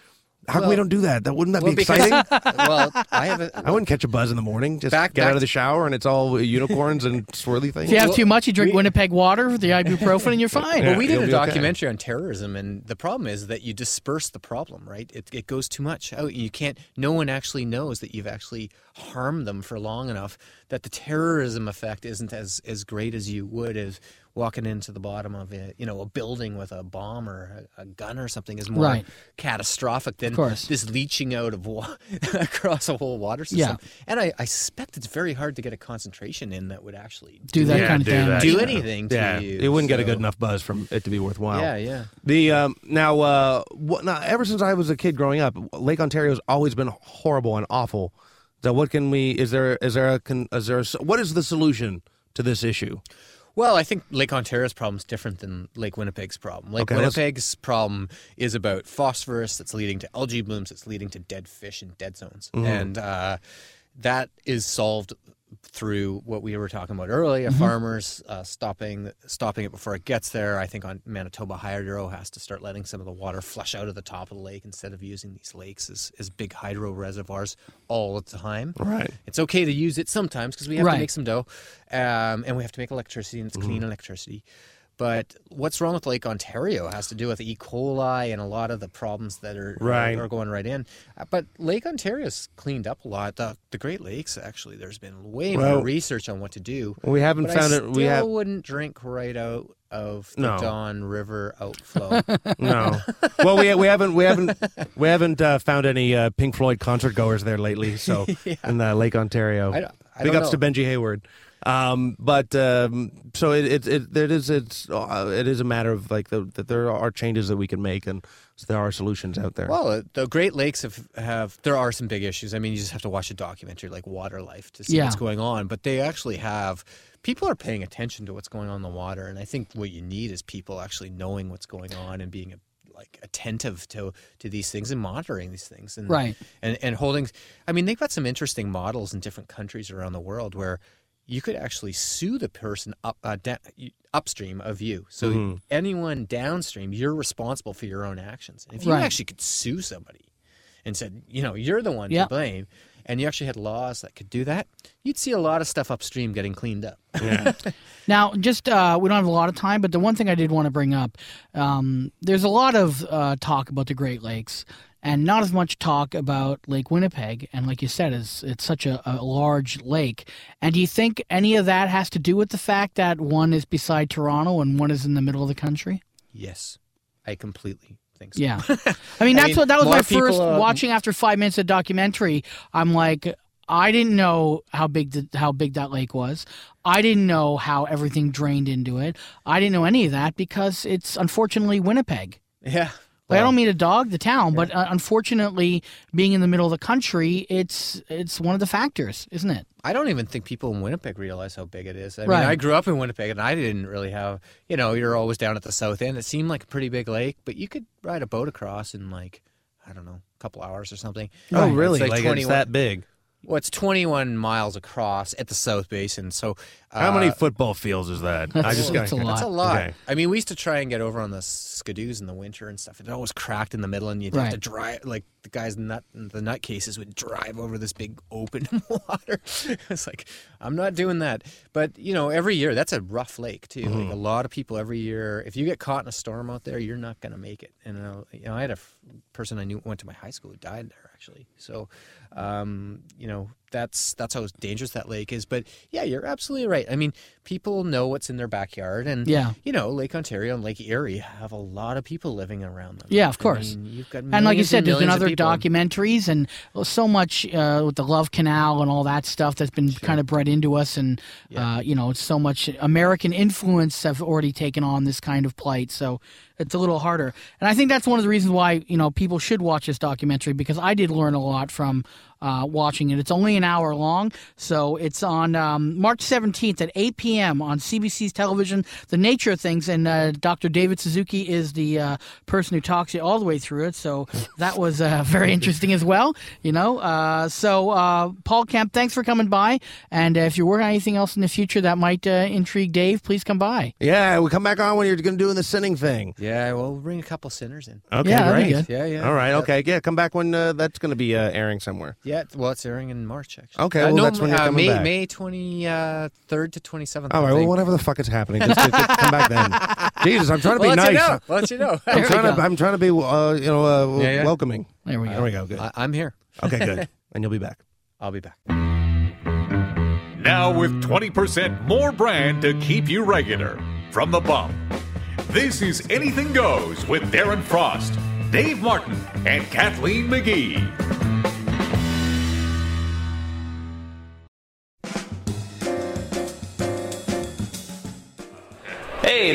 Speaker 3: How come we don't do that? That wouldn't that
Speaker 5: well,
Speaker 3: be
Speaker 5: because-
Speaker 3: exciting?
Speaker 5: well, I have a,
Speaker 3: I wouldn't catch a buzz in the morning. Just
Speaker 5: Back-
Speaker 3: get
Speaker 5: back
Speaker 3: out of the shower and it's all unicorns and swirly things.
Speaker 4: If you have
Speaker 5: Well,
Speaker 4: too much, you drink
Speaker 5: we-
Speaker 4: Winnipeg water with the ibuprofen, and you're fine.
Speaker 3: Yeah,
Speaker 5: Well, we did a
Speaker 3: be okay.
Speaker 5: documentary on terrorism, and the problem is that you disperse the problem, right? It, it goes too much out. You can't. No one actually knows that you've actually harmed them for long enough that the terrorism effect isn't as as great as you would as walking into the bottom of a you know a building with a bomb or a, a gun or something is more
Speaker 4: Right.
Speaker 5: catastrophic than this leaching out of wa- across a whole water system.
Speaker 4: Yeah.
Speaker 5: And I, I suspect it's very hard to get a concentration in that would actually
Speaker 4: Do that
Speaker 3: Yeah,
Speaker 4: kind of
Speaker 3: do
Speaker 4: damage.
Speaker 5: do anything to
Speaker 3: yeah,
Speaker 5: you.
Speaker 3: it wouldn't get a good enough buzz from it to be worthwhile.
Speaker 5: Yeah, yeah.
Speaker 3: The um, now, uh, what, now, ever since I was a kid growing up, Lake Ontario's always been horrible and awful. So, what can we? Is there? Is there a? Can, is there? A, what is the solution to this issue?
Speaker 5: Well, I think Lake Ontario's problem is different than Lake Winnipeg's problem. Lake
Speaker 3: Okay, let's-
Speaker 5: Winnipeg's problem is about phosphorus that's leading to algae blooms, that's leading to dead fish in dead zones.
Speaker 3: Mm-hmm.
Speaker 5: And uh, that is solved through what we were talking about earlier
Speaker 3: Mm-hmm.
Speaker 5: farmers uh, stopping stopping it before it gets there. I think on Manitoba Hydro has to start letting some of the water flush out of the top of the lake instead of using these lakes as, as big hydro reservoirs all the time.
Speaker 3: Right.
Speaker 5: It's okay to use it sometimes because we have
Speaker 4: Right.
Speaker 5: to make some dough, um, and we have to make electricity, and it's clean electricity. But what's wrong with Lake Ontario has to do with E. coli and a lot of the problems that are
Speaker 3: Right.
Speaker 5: are, going right in. Uh, But Lake Ontario's cleaned up a lot. The, the Great Lakes actually, there's been way
Speaker 3: Well,
Speaker 5: more research on what to do.
Speaker 3: We haven't
Speaker 5: But
Speaker 3: found
Speaker 5: I
Speaker 3: it. We have
Speaker 5: wouldn't drink right out of the
Speaker 3: No.
Speaker 5: Don River outflow.
Speaker 3: no. well, we we haven't we haven't we haven't uh, found any uh, Pink Floyd concert goers there lately. So in uh, Lake Ontario,
Speaker 5: I don't- I
Speaker 3: big ups
Speaker 5: know.
Speaker 3: to Benji Hayward. Um, but um, so it it, it it is it's uh, it is a matter of like the, that there are changes that we can make and there are solutions out there.
Speaker 5: Well, uh, the Great Lakes have, have there are some big issues. I mean, you just have to watch a documentary like Waterlife to see
Speaker 4: Yeah.
Speaker 5: what's going on. But they actually have people are paying attention to what's going on in the water, and I think what you need is people actually knowing what's going on and being like attentive to to these things and monitoring these things and
Speaker 4: Right.
Speaker 5: and and holding. I mean, they've got some interesting models in different countries around the world where you could actually sue the person up uh, da- upstream of you. So
Speaker 3: Mm-hmm.
Speaker 5: anyone downstream, you're responsible for your own actions. And if you
Speaker 4: Right.
Speaker 5: actually could sue somebody and said, you know, you're the one
Speaker 4: Yeah.
Speaker 5: to blame, and you actually had laws that could do that, you'd see a lot of stuff upstream getting cleaned up.
Speaker 3: yeah.
Speaker 4: Now, just uh, we don't have a lot of time, but the one thing I did want to bring up, um, there's a lot of uh, talk about the Great Lakes, and not as much talk about Lake Winnipeg. And like you said, it's it's such a, a large lake. And do you think any of that has to do with the fact that one is beside Toronto and one is in the middle of the country?
Speaker 5: yes, I completely think so.
Speaker 4: Yeah, I mean
Speaker 5: I
Speaker 4: that's
Speaker 5: mean,
Speaker 4: what that was my
Speaker 5: people,
Speaker 4: first
Speaker 5: uh,
Speaker 4: watching after five minutes of documentary. I'm like, I didn't know how big the, how big that lake was. I didn't know how everything drained into it. I didn't know any of that because it's unfortunately Winnipeg.
Speaker 5: Yeah.
Speaker 4: Like, I don't mean to dog the town, but uh, unfortunately, being in the middle of the country, it's it's one of the factors, isn't it?
Speaker 5: I don't even think people in Winnipeg realize how big it is. I
Speaker 4: Right.
Speaker 5: mean, I grew up in Winnipeg, and I didn't really have, you know, you're always down at the south end. It seemed like a pretty big lake, but you could ride a boat across in like, I don't know, a couple hours or something.
Speaker 3: Oh,
Speaker 5: It's
Speaker 3: really?
Speaker 5: like
Speaker 3: Like, it's
Speaker 5: 21
Speaker 3: that big?
Speaker 5: Well, it's 21 miles across at the South Basin. So uh,
Speaker 3: How many football fields is that? I just
Speaker 4: that's
Speaker 3: got
Speaker 4: a lot.
Speaker 5: That's a lot.
Speaker 3: Okay.
Speaker 5: I mean, we used to try and get over on the skidoos in the winter and stuff. It always cracked in the middle, and you'd have to drive. Like the guys nut, the nut cases would drive over this big open water. it's like I'm not doing that. But you know, every year that's a rough lake too.
Speaker 3: Mm-hmm.
Speaker 5: Like a lot of people every year. If you get caught in a storm out there, you're not going to make it. And uh, you know, I had a f- person I knew went to my high school who died there actually. So, um, you know, that's that's how dangerous that lake is. But yeah, you're absolutely right. I mean, people know what's in their backyard, and
Speaker 4: Yeah.
Speaker 5: you know, Lake Ontario and Lake Erie have a lot of people living around them.
Speaker 4: Yeah, of
Speaker 5: I
Speaker 4: course.
Speaker 5: mean, you've got
Speaker 4: And like you said, there's been other documentaries and so much uh, with the Love Canal and all that stuff that's been kind of bred into us, and uh, you know, so much American influence have already taken on this kind of plight. So it's a little harder, and I think that's one of the reasons why you know people should watch this documentary because I did learn a lot from uh, watching it. It's only an hour long, so it's on um, March 17th at 8 p.m. on CBC's television. The Nature of Things, and uh, Dr. David Suzuki is the uh, person who talks you all the way through it. So that was uh, very interesting as well. You know, uh, so uh, Paul Kemp, thanks for coming by. And uh, if you're working on anything else in the future that might uh, intrigue Dave, please come by.
Speaker 3: Yeah, we'll come back on when you're going to do the sinning thing.
Speaker 5: Yeah, well, we'll bring a couple sinners in.
Speaker 3: Okay,
Speaker 4: Yeah,
Speaker 3: great.
Speaker 5: Yeah, yeah.
Speaker 3: All right,
Speaker 5: Yeah.
Speaker 3: okay, yeah, come back when uh, that's going to be uh, airing somewhere.
Speaker 5: Yeah, well, it's airing in March actually.
Speaker 3: Okay,
Speaker 5: Uh,
Speaker 3: well,
Speaker 5: no,
Speaker 3: that's when you're
Speaker 5: uh,
Speaker 3: coming
Speaker 5: May
Speaker 3: back.
Speaker 5: May twenty third to twenty seventh.
Speaker 3: All right, well, whatever the fuck is happening, just, just- just come back then. Jesus, I'm trying to be
Speaker 5: Well, let
Speaker 3: nice.
Speaker 5: you know. Let you know.
Speaker 3: I'm trying to. I'm trying to be, uh, you know, uh,
Speaker 5: Yeah, yeah.
Speaker 3: welcoming.
Speaker 4: There we go.
Speaker 3: There we go. Good.
Speaker 5: I, I'm here.
Speaker 3: Okay, good. And you'll be back.
Speaker 5: I'll be back.
Speaker 2: Now with 20% more brand to keep you regular. From the bump. This is Anything Goes with Darren Frost, Dave Martin, and Kathleen McGee.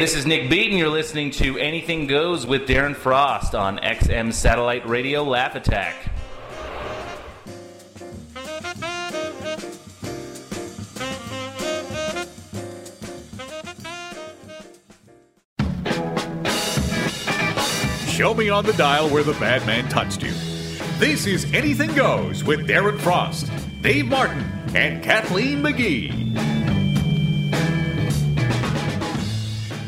Speaker 6: This is Nick Beaton. You're listening to Anything Goes with Darren Frost on XM Satellite Radio Laugh Attack.
Speaker 2: Show me on the dial where the bad man touched you. This is Anything Goes with Darren Frost, Dave Martin, and Kathleen McGee.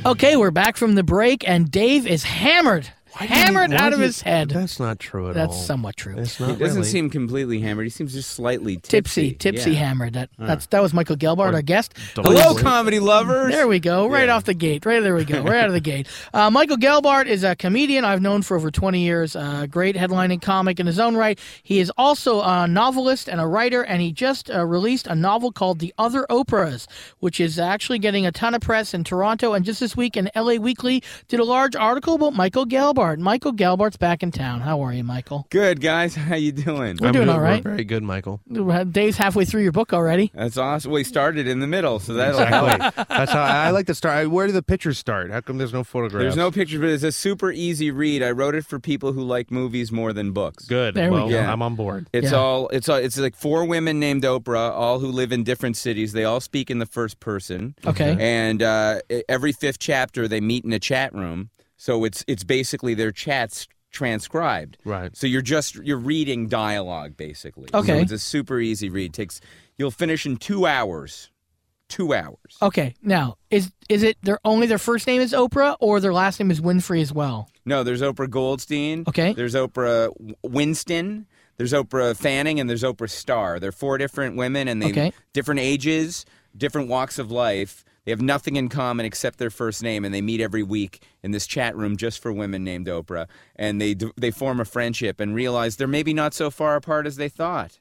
Speaker 4: Okay, we're back from the break, and Dave is hammered. Hammered
Speaker 3: Why
Speaker 4: out of
Speaker 3: you-
Speaker 4: his head.
Speaker 3: That's not true at all.
Speaker 4: That's somewhat true.
Speaker 3: It's
Speaker 7: He doesn't
Speaker 3: really.
Speaker 7: seem completely hammered. He seems just slightly tipsy.
Speaker 4: tipsy, tipsy
Speaker 7: Yeah.
Speaker 4: hammered. That that's that was Michael Gelbart, our guest.
Speaker 7: Hello, comedy lovers.
Speaker 4: There we go, right
Speaker 7: Yeah.
Speaker 4: off the gate. Right there we go, right out of the gate. Uh, Michael Gelbart is a comedian I've known for over 20 years. A great headlining comic in his own right. He is also a novelist and a writer, and he just uh, released a novel called The Other Oprahs, which is actually getting a ton of press in Toronto. And just this week in LA Weekly did a large article about Michael Gelbart. Michael Gelbart's back in town. How are you, Michael?
Speaker 7: Good guys, how you doing?
Speaker 4: We're
Speaker 3: I'm
Speaker 4: doing all right.
Speaker 3: We're very good, Michael.
Speaker 4: Dave's halfway through your book already.
Speaker 7: That's awesome. We started in the middle, so that'll.
Speaker 3: Exactly. That's how I, I like to start. Where do the pictures start? How come there's no photographs?
Speaker 7: There's no pictures, but it's a super easy read. I wrote it for people who like movies more than books.
Speaker 3: Good.
Speaker 4: There we go.
Speaker 7: Yeah.
Speaker 3: I'm on board.
Speaker 7: It's
Speaker 4: Yeah.
Speaker 7: all it's all, it's like four women named Oprah, all who live in different cities. They all speak in the first person.
Speaker 4: Okay.
Speaker 7: And uh, every fifth chapter, they meet in a chat room. So it's it's basically their chats transcribed.
Speaker 3: Right.
Speaker 7: So you're just you're reading dialogue basically.
Speaker 4: Okay.
Speaker 7: So it's a super easy read. Takes you'll finish in two hours. Two hours.
Speaker 4: Okay, now is is it their only their first name is Oprah or their last name is Winfrey as well?
Speaker 7: No, there's Oprah Goldstein.
Speaker 4: Okay.
Speaker 7: There's Oprah Winston. There's Oprah Fanning, and there's Oprah Starr. They're four different women, and they
Speaker 4: Okay.
Speaker 7: different ages, different walks of life. They have nothing in common except their first name, and they meet every week in this chat room just for women named Oprah. And they they form a friendship and realize they're maybe not so far apart as they thought.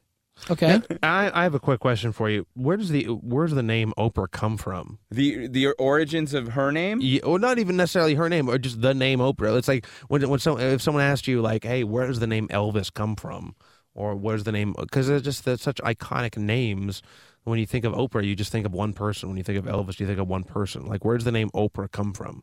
Speaker 4: Okay,
Speaker 3: I, I have a quick question for you. Where does the where does the name Oprah come from?
Speaker 7: The the origins of her name.
Speaker 3: Yeah, or not even necessarily her name, or just the name Oprah. It's like when when some, if someone asked you like, "Hey, where does the name Elvis come from?" or "Where's the name?" Because they're just such iconic names. When you think of Oprah, you just think of one person. When you think of Elvis, you think of one person. Like, where does the name Oprah come from?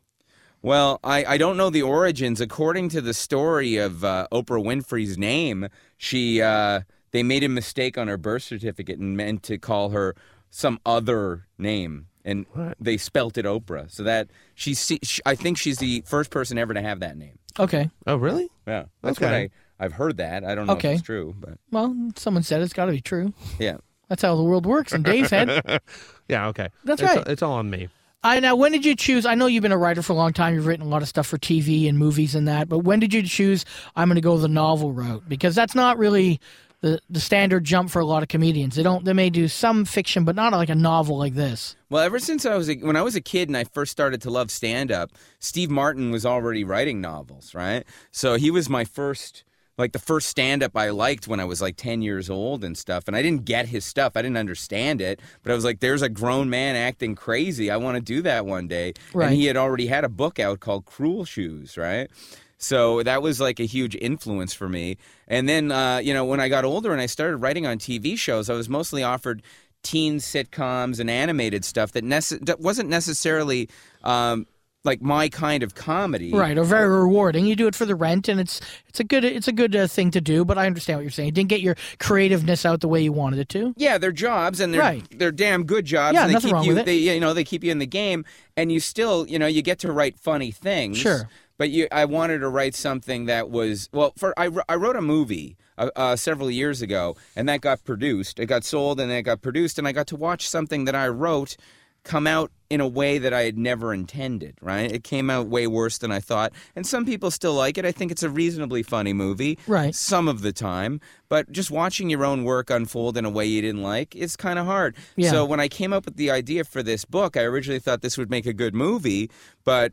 Speaker 7: Well, I, I don't know the origins. According to the story of uh, Oprah Winfrey's name, she uh, they made a mistake on her birth certificate and meant to call her some other name, and
Speaker 3: What?
Speaker 7: they spelt it Oprah. So that she's she, I think she's the first person ever to have that name.
Speaker 4: okay,
Speaker 3: Oh, really?
Speaker 7: Yeah, that's what I I've heard that. I don't know
Speaker 4: Okay.
Speaker 7: if it's true, but
Speaker 4: Well, someone said it's got to be true.
Speaker 7: yeah.
Speaker 4: That's how the world works in Dave's head.
Speaker 3: Yeah, okay.
Speaker 4: That's
Speaker 3: It's-
Speaker 4: right.
Speaker 3: It's all on me.
Speaker 4: I now. When did you choose? I know you've been a writer for a long time. You've written a lot of stuff for TV and movies and that. But when did you choose? I'm going to go the novel route because that's not really the the standard jump for a lot of comedians. They don't. They may do some fiction, but not like a novel like this.
Speaker 7: Well, ever since I was a, when I was a kid and I first started to love stand up, Steve Martin was already writing novels, right? So he was my first like the first stand up I liked when I was like 10 years old and stuff. And I didn't get his stuff. I didn't understand it, but I was like there's a grown man acting crazy. I want to do that one day.
Speaker 4: Right.
Speaker 7: And he had already had a book out called Cruel Shoes, right? So that was like a huge influence for me. And then, uh, you know, when I got older and I started writing on TV shows, I was mostly offered teen sitcoms and animated stuff that, nece- that wasn't necessarily um, like my kind of comedy.
Speaker 4: Right, or very rewarding. You do it for the rent, and it's it's a good it's a good uh, thing to do. But I understand what you're saying. You didn't get your creativeness out the way you wanted it to.
Speaker 7: Yeah, they're jobs and they're
Speaker 4: Right.
Speaker 7: they're damn good jobs.
Speaker 4: Yeah,
Speaker 7: and they
Speaker 4: nothing
Speaker 7: keep
Speaker 4: wrong
Speaker 7: you,
Speaker 4: with it.
Speaker 7: They you know they keep you in the game, and you still you know you get to write funny things.
Speaker 4: Sure.
Speaker 7: But you, I wanted to write something that was well. For I, I wrote a movie uh, uh, several years ago, and that got produced. It got sold, and it got produced, and I got to watch something that I wrote come out in a way that I had never intended. Right? It came out way worse than I thought, and some people still like it. I think it's a reasonably funny movie.
Speaker 4: Right.
Speaker 7: Some of the time, but just watching your own work unfold in a way you didn't like is kind of hard.
Speaker 4: Yeah.
Speaker 7: So when I came up with the idea for this book, I originally thought this would make a good movie, but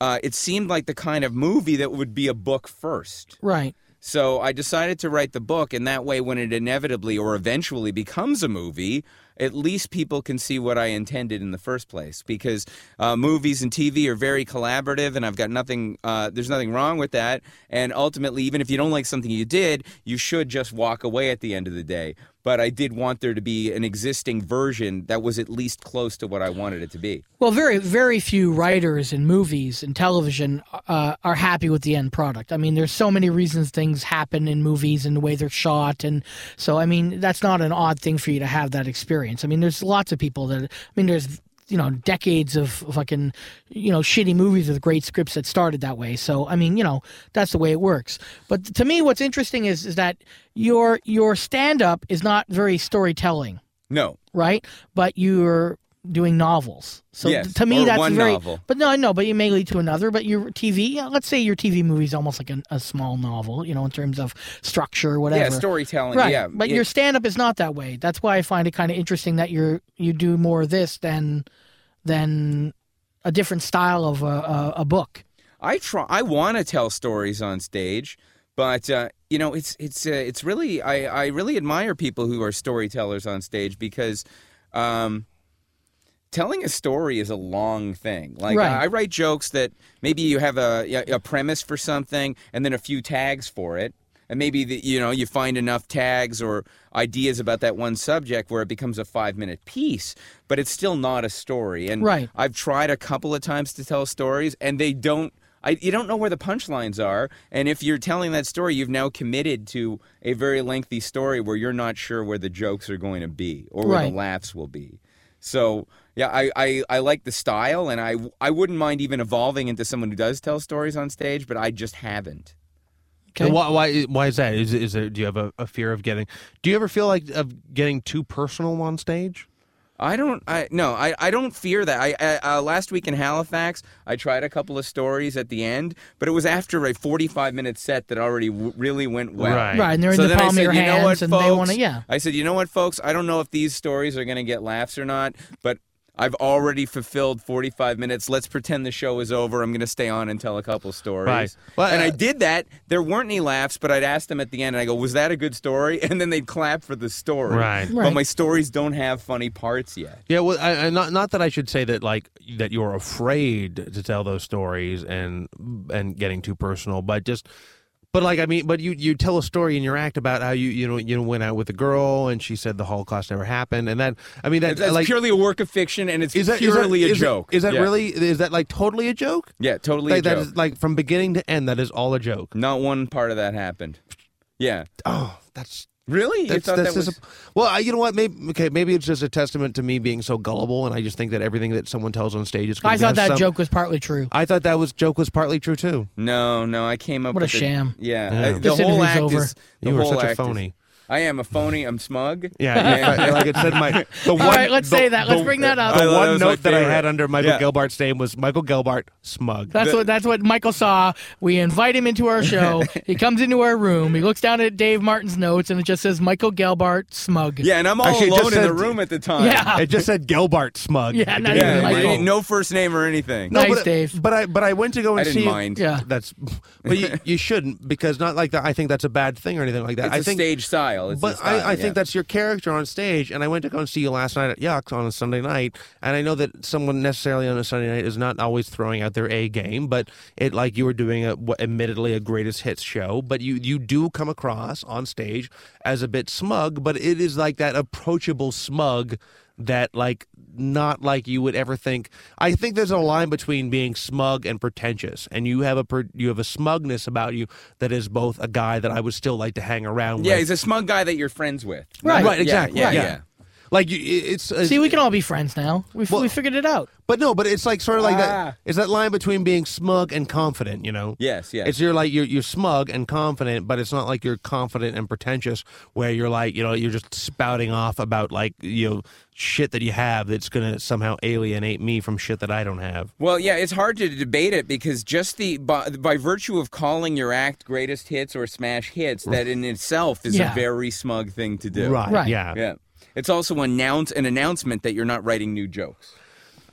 Speaker 7: uh, it seemed like the kind of movie that would be a book first.
Speaker 4: Right.
Speaker 7: So I decided to write the book, and that way, when it inevitably or eventually becomes a movie, at least people can see what I intended in the first place. Because uh, movies and TV are very collaborative, and I've got nothing. Uh, there's nothing wrong with that. And ultimately, even if you don't like something you did, you should just walk away at the end of the day. But I did want there to be an existing version that was at least close to what I wanted it to be.
Speaker 4: Well, very very few writers in movies and television uh, are happy with the end product. I mean, there's so many reasons things happen in movies and the way they're shot, and so I mean that's not an odd thing for you to have that experience. I mean, there's lots of people that I mean, there's you know decades of fucking you know shitty movies with great scripts that started that way. So I mean, you know that's the way it works. But to me, what's interesting is is that your your stand up is not very storytelling
Speaker 7: No,
Speaker 4: right? But you're doing novels. So
Speaker 7: Yes,
Speaker 4: to me, that's very.
Speaker 7: novel.
Speaker 4: But no, I know. But you may lead to another. But your TV, yeah, let's say your TV movie is almost like a, a small novel, you know, in terms of structure, or whatever.
Speaker 7: yeah, storytelling.
Speaker 4: Right,
Speaker 7: Yeah,
Speaker 4: but
Speaker 7: It-
Speaker 4: your stand-up is not that way. That's why I find it kind of interesting that you're you do more of this than than a different style of a, a, a book.
Speaker 7: I try. I want to tell stories on stage, but uh, you know, it's it's uh, it's really. I I really admire people who are storytellers on stage because. Um, Telling a story is a long thing. Like
Speaker 4: Right.
Speaker 7: I, I write jokes that maybe you have a a premise for something and then a few tags for it, and maybe the, you know you find enough tags or ideas about that one subject where it becomes a five minute piece, but it's still not a story. And
Speaker 4: Right.
Speaker 7: I've tried a couple of times to tell stories, and they don't. I, you don't know where the punchlines are, and if you're telling that story, you've now committed to a very lengthy story where you're not sure where the jokes are going to be or where
Speaker 4: Right.
Speaker 7: the laughs will be. So yeah, I, I, I like the style, and I I wouldn't mind even evolving into someone who does tell stories on stage, but I just haven't.
Speaker 4: Okay.
Speaker 3: Why, why why is that? Is is there, do you have a, a fear of getting? Do you ever feel like of getting too personal on stage?
Speaker 7: I don't. I no. I, I don't fear that. I, I uh, last week in Halifax, I tried a couple of stories at the end, but it was after a forty-five minute set that already w- really went well.
Speaker 3: Right.
Speaker 4: Right, and they're in
Speaker 7: So
Speaker 4: the
Speaker 7: then I
Speaker 4: palm of your
Speaker 7: you know
Speaker 4: hands,
Speaker 7: what,
Speaker 4: and they
Speaker 7: folks?
Speaker 4: want to, yeah.
Speaker 7: I said, you know what, folks? I don't know if these stories are going to get laughs or not, but I've already fulfilled 45 minutes. Let's pretend the show is over. I'm going to stay on and tell a couple stories.
Speaker 3: Right. Well,
Speaker 7: and I
Speaker 3: uh,
Speaker 7: did that. There weren't any laughs, but I'd ask them at the end, and I go, was that a good story? And then they'd clap for the story.
Speaker 3: Right.
Speaker 4: right.
Speaker 7: But my stories don't have funny parts yet.
Speaker 3: Yeah, well, I, I, not not that I should say that like that you're afraid to tell those stories and and getting too personal, but just. But like I mean, but you you tell a story in your act about how you you know you went out with a girl and she said the Holocaust never happened, and that I mean that
Speaker 7: That's
Speaker 3: like
Speaker 7: purely a work of fiction, and it's
Speaker 3: is that-
Speaker 7: purely
Speaker 3: is
Speaker 7: a
Speaker 3: that-
Speaker 7: joke.
Speaker 3: Is that
Speaker 7: Yeah.
Speaker 3: really is that like totally a joke?
Speaker 7: Yeah, totally
Speaker 3: Like,
Speaker 7: a
Speaker 3: that
Speaker 7: joke.
Speaker 3: is like from beginning to end, that is all a joke.
Speaker 7: Not one part of that happened. Yeah.
Speaker 3: Oh, that's
Speaker 7: Really? You thought
Speaker 3: that's
Speaker 7: that was...
Speaker 3: well, I, you know what? Maybe okay. Maybe it's just a testament to me being so gullible, and I just think that everything that someone tells on stage is. gonna
Speaker 4: I thought that
Speaker 3: some-
Speaker 4: joke was partly true.
Speaker 3: I thought that was joke was partly true too.
Speaker 7: No, no, I came up
Speaker 4: What a
Speaker 7: with the-
Speaker 4: sham.
Speaker 7: yeah,
Speaker 3: Yeah.
Speaker 7: uh, the
Speaker 4: This
Speaker 7: whole
Speaker 4: interview's
Speaker 7: act
Speaker 4: over.
Speaker 7: is the
Speaker 3: You were
Speaker 7: whole
Speaker 3: such a
Speaker 7: act is-
Speaker 3: phony.
Speaker 7: I am a phony. I'm smug.
Speaker 3: Yeah,
Speaker 7: And-
Speaker 3: like it said, my the one.
Speaker 4: right, let's
Speaker 3: the-
Speaker 4: say that. Let's
Speaker 3: the-
Speaker 4: bring that up.
Speaker 3: The
Speaker 7: I thought that
Speaker 3: one note that I had under Michael
Speaker 7: Yeah.
Speaker 3: Gelbart's name was Michael Gelbart smug.
Speaker 4: That's what that's what Michael saw. We invite him into our show. he comes into our room. He looks down at Dave Martin's notes, and it just says Michael Gelbart smug.
Speaker 7: yeah, and I'm all
Speaker 3: Actually,
Speaker 7: alone in the room at the time.
Speaker 4: Yeah.
Speaker 3: It just said Gelbart smug.
Speaker 4: Yeah, not
Speaker 3: didn't
Speaker 4: even
Speaker 7: yeah,
Speaker 4: Michael.
Speaker 7: no first name or anything.
Speaker 4: Nice,
Speaker 3: but,
Speaker 4: Dave.
Speaker 3: But I but I went to go and
Speaker 7: I didn't
Speaker 3: see.
Speaker 7: mind.
Speaker 4: Yeah.
Speaker 3: That's, but you, you shouldn't because not like that. I think that's a bad thing or anything like that.
Speaker 7: It's
Speaker 3: I
Speaker 7: a
Speaker 3: think
Speaker 7: stage style. It's
Speaker 3: but
Speaker 7: style,
Speaker 3: I, I
Speaker 7: yeah.
Speaker 3: think that's your character on stage. And I went to go and see you last night at Yucks on a Sunday night. And I know that someone necessarily on a Sunday night is not always throwing out their A game, but it like you were doing a what, admittedly a greatest hits show. But you you do come across on stage as a bit smug, but it is like that approachable smug that like not like you would ever think i think there's a line between being smug and pretentious and you have a you have a smugness about you that is both a guy that i would still like to hang around
Speaker 7: yeah,
Speaker 3: with
Speaker 7: he's a smug guy that you're friends with.
Speaker 4: Right.
Speaker 3: Right,
Speaker 7: Yeah,
Speaker 3: exactly.
Speaker 7: Yeah,
Speaker 3: yeah.
Speaker 7: yeah.
Speaker 3: Like you, it's, it's
Speaker 4: See, we can all be friends now. We
Speaker 3: Well-
Speaker 4: we figured it out.
Speaker 3: but no, but it's like sort of like
Speaker 7: Ah.
Speaker 3: that. It's that line between being smug and confident. You know.
Speaker 7: Yes, yes.
Speaker 3: It's you're like you're you're smug and confident, but it's not like you're confident and pretentious, where you're like you know you're just spouting off about like you know shit that you have that's gonna somehow alienate me from shit that I don't have.
Speaker 7: Well, yeah, it's hard to debate it because just the by, by virtue of calling your act greatest hits or smash hits, that in itself is
Speaker 4: Yeah.
Speaker 7: a very smug thing to do.
Speaker 3: Right.
Speaker 4: Right.
Speaker 3: Yeah.
Speaker 7: Yeah. It's also announce an announcement that you're not writing new jokes.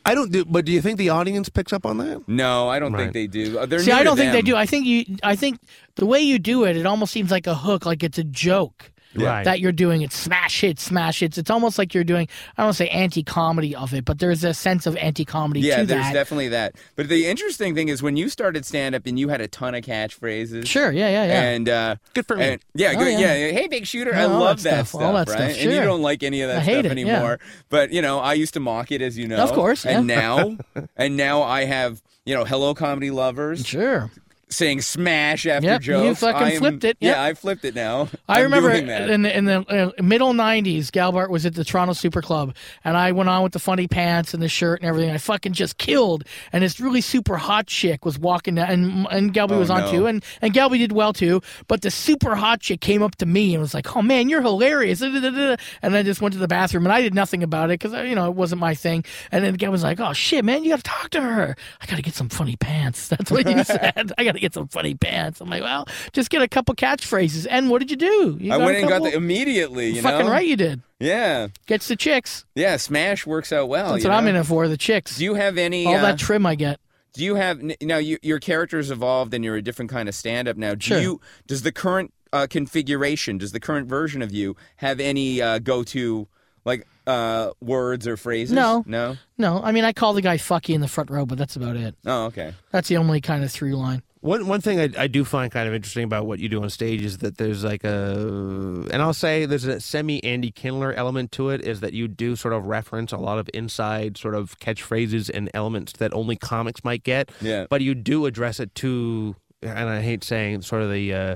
Speaker 3: I don't do. But do you think the audience picks up on that?
Speaker 7: No, I don't
Speaker 3: Right.
Speaker 7: think they do. Uh, They're
Speaker 4: See, I don't think they do. I think you. I think the way you do it, it almost seems like a hook, like it's a joke.
Speaker 3: Right.
Speaker 4: That you're doing it, smash hits, smash hits. It's almost like you're doing. I don't want to say anti-comedy of it, but there's a sense of anti-comedy
Speaker 7: Yeah,
Speaker 4: to
Speaker 7: there's
Speaker 4: that.
Speaker 7: definitely that. But the interesting thing is when you started stand up and you had a ton of catchphrases.
Speaker 4: Sure, yeah, yeah, yeah.
Speaker 7: And uh,
Speaker 3: Good for me.
Speaker 7: and- yeah,
Speaker 4: Oh,
Speaker 7: good.
Speaker 4: yeah.
Speaker 7: Yeah. Hey, big shooter.
Speaker 4: Yeah,
Speaker 7: I love
Speaker 4: that
Speaker 7: that
Speaker 4: stuff, all that
Speaker 7: right?
Speaker 4: stuff,
Speaker 7: And you don't like any of that
Speaker 4: I hate
Speaker 7: stuff
Speaker 4: it, yeah.
Speaker 7: anymore. But you know, I used to mock it, as you know.
Speaker 4: Of course,
Speaker 7: And now, and now I have you know, hello comedy lovers
Speaker 4: sure.
Speaker 7: Saying smash after
Speaker 4: Yep, you fucking
Speaker 7: I am-
Speaker 4: flipped it,
Speaker 7: Yeah. I flipped it now.
Speaker 4: I
Speaker 7: I'm
Speaker 4: remember in the, in the uh, middle '90s, Gelbart was at the Toronto Super Club, and I went on with the funny pants and the shirt and everything. I fucking just killed, and this really super hot chick was walking down, and and Galby
Speaker 7: Oh,
Speaker 4: was on
Speaker 7: no.
Speaker 4: too, and and Galby did well too. But the super hot chick came up to me and was like, "Oh man, you're hilarious," and I just went to the bathroom, and I did nothing about it because you know it wasn't my thing. And then the guy was like, "Oh shit, man, you got to talk to her. I got to get some funny pants." That's what you said. I got to get some funny pants. I'm like, well, just get a couple catchphrases. And what did you do? You
Speaker 7: I went and got the immediately. You
Speaker 4: Fucking
Speaker 7: know,
Speaker 4: right, you did.
Speaker 7: Yeah,
Speaker 4: Gets the chicks.
Speaker 7: yeah. Smash works out well.
Speaker 4: That's what I'm in it for. The chicks.
Speaker 7: Do you have any?
Speaker 4: All
Speaker 7: uh,
Speaker 4: that trim I get.
Speaker 7: Do you have now? You, your character's evolved, and you're a different kind of stand-up now. Do
Speaker 4: Sure.
Speaker 7: you? Does the current uh, configuration? Does the current version of you have any uh, go-to like uh, words or phrases?
Speaker 4: No.
Speaker 7: No.
Speaker 4: No, I mean I call the guy fucky in the front row, but that's about it.
Speaker 7: Oh, okay.
Speaker 4: That's the only kind of through line.
Speaker 3: One one thing I, I do find kind of interesting about what you do on stage is that there's like a, and I'll say there's a semi Andy Kindler element to it. Is that you do sort of reference a lot of inside sort of catchphrases and elements that only comics might get.
Speaker 7: Yeah.
Speaker 3: But you do address it to, and I hate saying sort of the. Uh,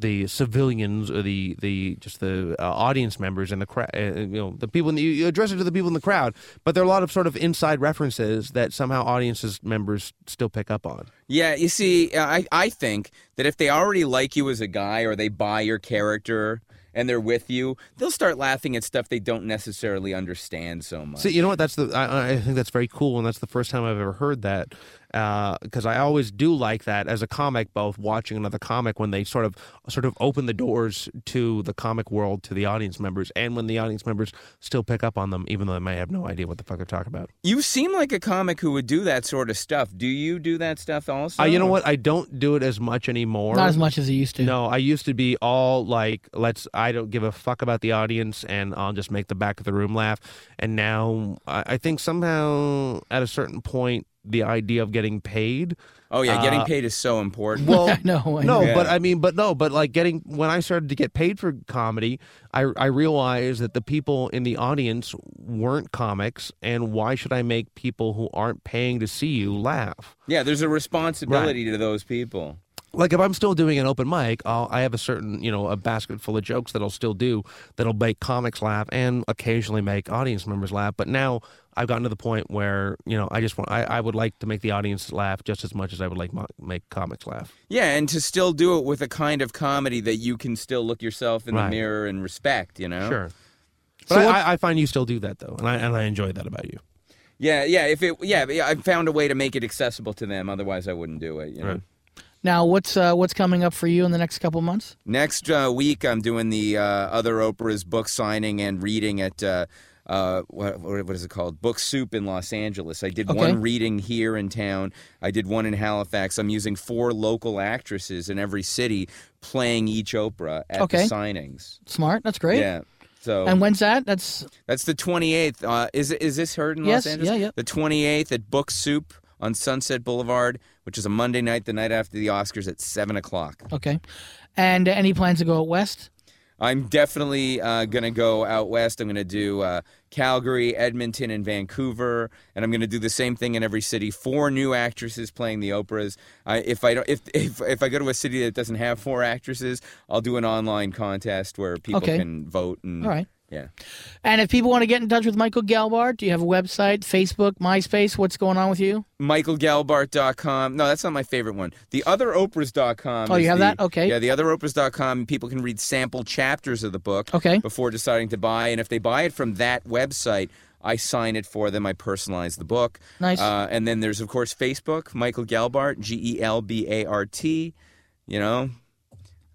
Speaker 3: the civilians or the the just the uh, audience members and the crowd, uh, you know, the people in the, you address it to the people in the crowd, but there are a lot of sort of inside references that somehow audiences members still pick up on.
Speaker 7: Yeah, you see, I I think that if they already like you as a guy or they buy your character and they're with you, they'll start laughing at stuff they don't necessarily understand so much.
Speaker 3: See, you know what? That's the I, I think that's very cool, and that's the first time I've ever heard that. Because I always do like that as a comic, both watching another comic when they sort of sort of open the doors to the comic world to the audience members, and when the audience members still pick up on them, even though they may have no idea what the fuck they're talking about.
Speaker 7: you seem like a comic who would do that sort of stuff. Do you do that stuff also?
Speaker 3: Uh, you know what? I don't do it as much anymore.
Speaker 4: Not as much as he used to.
Speaker 3: No, I used to be all like, let's. I don't give a fuck about the audience, and I'll just make the back of the room laugh. And now, I, I think somehow at a certain point, the idea of getting paid.
Speaker 7: Oh yeah, getting
Speaker 3: Uh,
Speaker 7: paid is so important.
Speaker 3: Well,
Speaker 4: I know, I
Speaker 3: no,
Speaker 7: know.
Speaker 3: but I mean, but no, but like getting when I started to get paid for comedy, I I realized that the people in the audience weren't comics, and why should I make people who aren't paying to see you laugh?
Speaker 7: yeah, there's a responsibility to those people.
Speaker 3: like if I'm still doing an open mic, I'll, I have a certain you know a basket full of jokes that I'll still do that'll make comics laugh and occasionally make audience members laugh. But now I've gotten to the point where you know I just want I, I would like to make the audience laugh just as much as I would like mo- make comics laugh.
Speaker 7: Yeah, and to still do it with a kind of comedy that you can still look yourself in the mirror and respect. You know.
Speaker 3: Sure.
Speaker 4: So
Speaker 3: I,
Speaker 4: what-
Speaker 3: I, I find you still do that though, and I and I enjoy that about you.
Speaker 7: Yeah, yeah. If it, yeah, yeah, I found a way to make it accessible to them. Otherwise, I wouldn't do it. You know?
Speaker 3: Right.
Speaker 4: Now, what's uh, what's coming up for you in the next couple months?
Speaker 7: Next uh, week, I'm doing the uh, other Oprah's book signing and reading at. Uh, uh, what, what is it called? Book Soup in Los Angeles. I did
Speaker 4: Okay.
Speaker 7: one reading here in town. I did one in Halifax. I'm using four local actresses in every city playing each Oprah at
Speaker 4: Okay.
Speaker 7: the signings.
Speaker 4: Smart. That's great.
Speaker 7: Yeah. So
Speaker 4: And when's that? That's
Speaker 7: That's the 28th. Uh, is is this heard in
Speaker 4: Yes,
Speaker 7: Los Angeles?
Speaker 4: yeah, yeah.
Speaker 7: The 28th at Book Soup on Sunset Boulevard, which is a Monday night, the night after the Oscars at seven o'clock.
Speaker 4: okay. And uh, any plans to go out west?
Speaker 7: I'm definitely uh, gonna go out west. I'm gonna do uh, Calgary, Edmonton, and Vancouver, and I'm gonna do the same thing in every city. Four new actresses playing the Oprahs. I, if I don't, if, if if I go to a city that doesn't have four actresses, I'll do an online contest where people
Speaker 4: Okay.
Speaker 7: can vote. And
Speaker 4: All right.
Speaker 7: Yeah.
Speaker 4: And if people want to get in touch with Michael Gelbart, do you have a website, Facebook, MySpace? What's going on with you?
Speaker 7: michaelgelbart.com. No, that's not my favorite one. The other oprahs.com.
Speaker 4: Oh, you have
Speaker 7: the-
Speaker 4: that? Okay.
Speaker 7: Yeah, the other oprahs.com. People can read sample chapters of the book
Speaker 4: Okay.
Speaker 7: before deciding to buy. And if they buy it from that website, I sign it for them. I personalize the book.
Speaker 4: Nice.
Speaker 7: Uh, and then there's, of course, Facebook, Michael Gelbart, G E L B A R T. You know,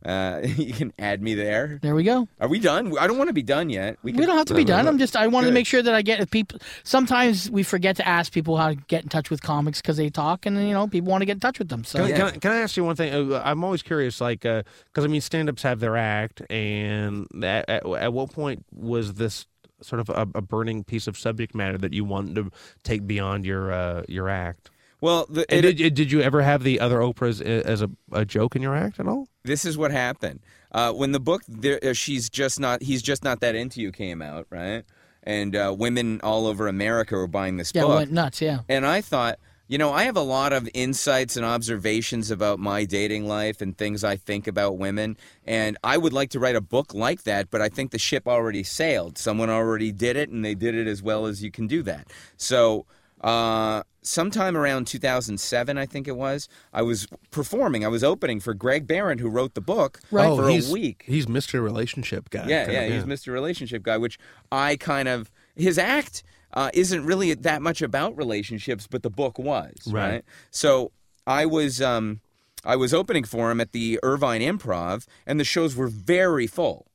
Speaker 7: uh, you can add me there.
Speaker 4: There we go.
Speaker 7: Are we done? I don't want to be done yet.
Speaker 4: We don't have to be done. I'm just I wanted to make sure that I get if people. Sometimes we forget to ask people how to get in touch with comics because they talk, and you know people want to get in touch with them. So
Speaker 3: Can, I, can, I, can I ask you one thing? Uh, I'm always curious, like, because I mean, stand-ups have their act, and at, at, at what point was this sort of a, a burning piece of subject matter that you wanted to take beyond your uh, your act?
Speaker 7: Well, the, it-
Speaker 3: did, did you ever have the other Oprahs as a, a joke in your act at all?
Speaker 7: this is what happened uh, when the book there, uh, she's just not he's just not that into you came out right and uh, women all over america were buying this
Speaker 4: yeah, it
Speaker 7: book
Speaker 4: went nuts. Yeah.
Speaker 7: and i thought you know i have a lot of insights and observations about my dating life and things i think about women and i would like to write a book like that but i think the ship already sailed someone already did it and they did it as well as you can do that so uh, sometime around 2007, I think it was, I was performing. I was opening for Greg Behrendt, who wrote the book,
Speaker 4: Right.
Speaker 7: for
Speaker 3: Oh, he's,
Speaker 7: a week.
Speaker 3: He's Mr. Relationship guy.
Speaker 7: Yeah, yeah,
Speaker 3: of,
Speaker 7: he's Mr. Relationship Guy, which I kind of his act uh, isn't really that much about relationships, but the book was right.
Speaker 3: Right.
Speaker 7: So I was um, I was opening for him at the Irvine Improv, and the shows were very full.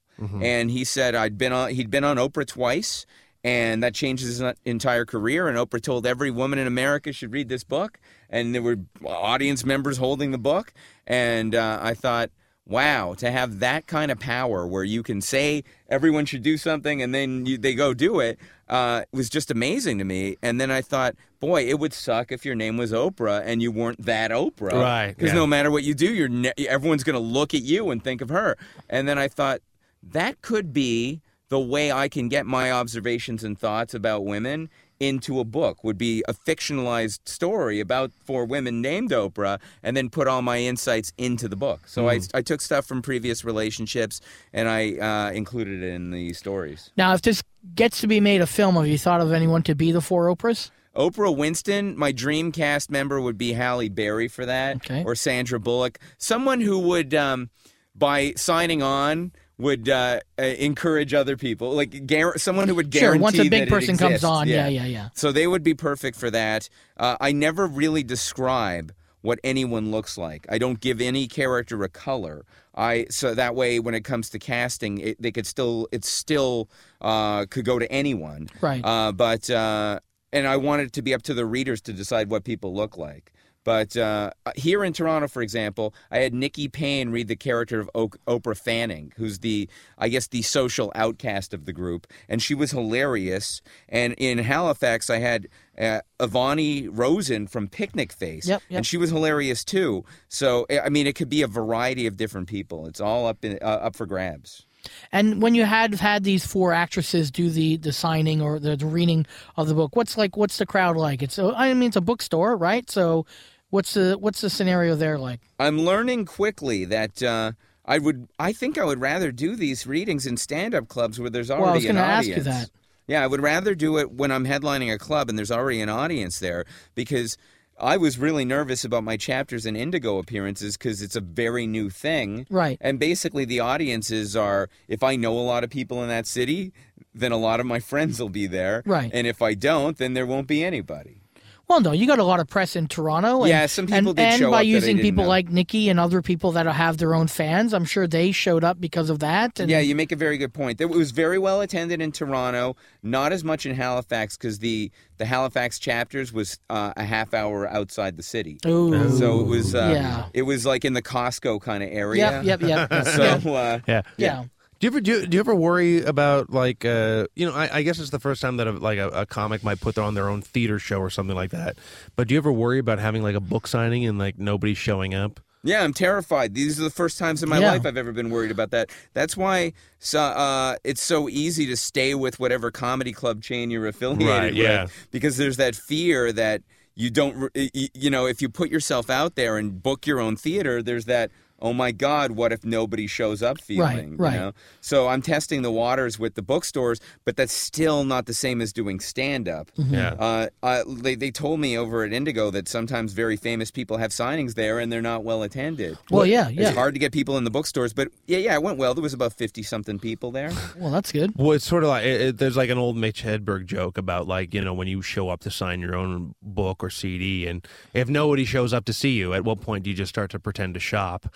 Speaker 7: And he said I'd been on he'd been on Oprah twice. And that changed his entire career. And Oprah told every woman in America should read this book. And there were audience members holding the book. And uh, I thought, wow, to have that kind of power where you can say everyone should do something and then you, they go do it uh, was just amazing to me. And then I thought, boy, it would suck if your name was Oprah and you weren't that Oprah.
Speaker 3: Right,
Speaker 7: Because
Speaker 3: yeah.
Speaker 7: no matter what you do, you're ne- everyone's going to look at you and think of her. And then I thought, that could be the way I can get my observations and thoughts about women into a book would be a fictionalized story about four women named Oprah and then put all my insights into the book. So I, I took stuff from previous relationships and I uh, included it in the stories.
Speaker 4: Now, if this gets to be made a film, have you thought of anyone to be the four Oprahs?
Speaker 7: Oprah Winston, my dream cast member would be Halle Berry for that,
Speaker 4: Okay.
Speaker 7: or Sandra Bullock. Someone who would, um, by signing on, would uh, uh, encourage other people, like guar- someone who would guarantee. Sure.
Speaker 4: Once a big person comes on, yeah, yeah, yeah.
Speaker 7: So they would be perfect for that. Uh, I never really describe what anyone looks like. I don't give any character a color. I so that way when it comes to casting, it, they could still it still uh, could go to anyone.
Speaker 4: Right.
Speaker 7: Uh, but uh, and I want it to be up to the readers to decide what people look like. But uh, here in Toronto, for example, I had Nikki Payne read the character of Oprah Fanning, who's the, I guess, the social outcast of the group, and she was hilarious. And in Halifax, I had uh, Evany Rosen from Picnicface,
Speaker 4: Yep, yep.
Speaker 7: and she was hilarious too. So I I mean, it could be a variety of different people. It's all up in, uh, up for grabs.
Speaker 4: And when you had had these four actresses do the the signing or the, the reading of the book, what's like what's the crowd like? It's I mean it's a bookstore, right? So What's the what's the scenario there like?
Speaker 7: I'm learning quickly that uh, I would. I think I would rather do these readings in stand-up clubs where there's already
Speaker 4: Well, I was
Speaker 7: an
Speaker 4: gonna ask
Speaker 7: audience.
Speaker 4: you that.
Speaker 7: Yeah, I would rather do it when I'm headlining a club and there's already an audience there because I was really nervous about my chapters and Indigo appearances because it's a very new thing.
Speaker 4: Right.
Speaker 7: And basically, the audiences are if I know a lot of people in that city, then a lot of my friends will be there.
Speaker 4: Right.
Speaker 7: And if I don't, then there won't be anybody.
Speaker 4: Well, no, you got a lot of press in Toronto. And,
Speaker 7: Yeah, some people
Speaker 4: and,
Speaker 7: did
Speaker 4: and
Speaker 7: show
Speaker 4: by
Speaker 7: up
Speaker 4: using
Speaker 7: didn't
Speaker 4: people
Speaker 7: know.
Speaker 4: like Nikki and other people that have their own fans, I'm sure they showed up because of that. And
Speaker 7: Yeah, you make a very good point. It was very well attended in Toronto, not as much in Halifax because the the Halifax chapters was uh, a half hour outside the city.
Speaker 4: Ooh.
Speaker 7: So it was uh,
Speaker 4: Yeah.
Speaker 7: it was like in the Costco kind of area.
Speaker 4: Yep, yep, yep.
Speaker 7: So
Speaker 4: yeah.
Speaker 7: uh,
Speaker 3: Yeah.
Speaker 4: yeah.
Speaker 3: Do you ever do, do you ever worry about like uh you know I, I guess it's the first time that a, like a, a comic might put on their own theater show or something like that, but do you ever worry about having like a book signing and like nobody showing up?
Speaker 7: Yeah, I'm terrified. These are the first times in my
Speaker 4: Yeah.
Speaker 7: life I've ever been worried about that. That's why so, uh, it's so easy to stay with whatever comedy club chain you're affiliated
Speaker 3: Right, yeah.
Speaker 7: because there's that fear that you don't, you know, if you put yourself out there and book your own theater, there's that. Oh my God! What if nobody shows up? Feeling,
Speaker 4: right.
Speaker 7: You know? So I'm testing the waters with the bookstores, but that's still not the same as doing stand up.
Speaker 3: Yeah.
Speaker 7: Uh, uh, they, they told me over at Indigo that sometimes very famous people have signings there and they're not well attended.
Speaker 4: Well, yeah, yeah.
Speaker 7: It's hard to get people in the bookstores, but yeah, yeah, it went well. There was about fifty something people there.
Speaker 4: Well, that's good.
Speaker 3: Well, it's sort of like it, it- there's like an old Mitch Hedberg joke about like you know when you show up to sign your own book or CD, and if nobody shows up to see you, at what point do you just start to pretend to shop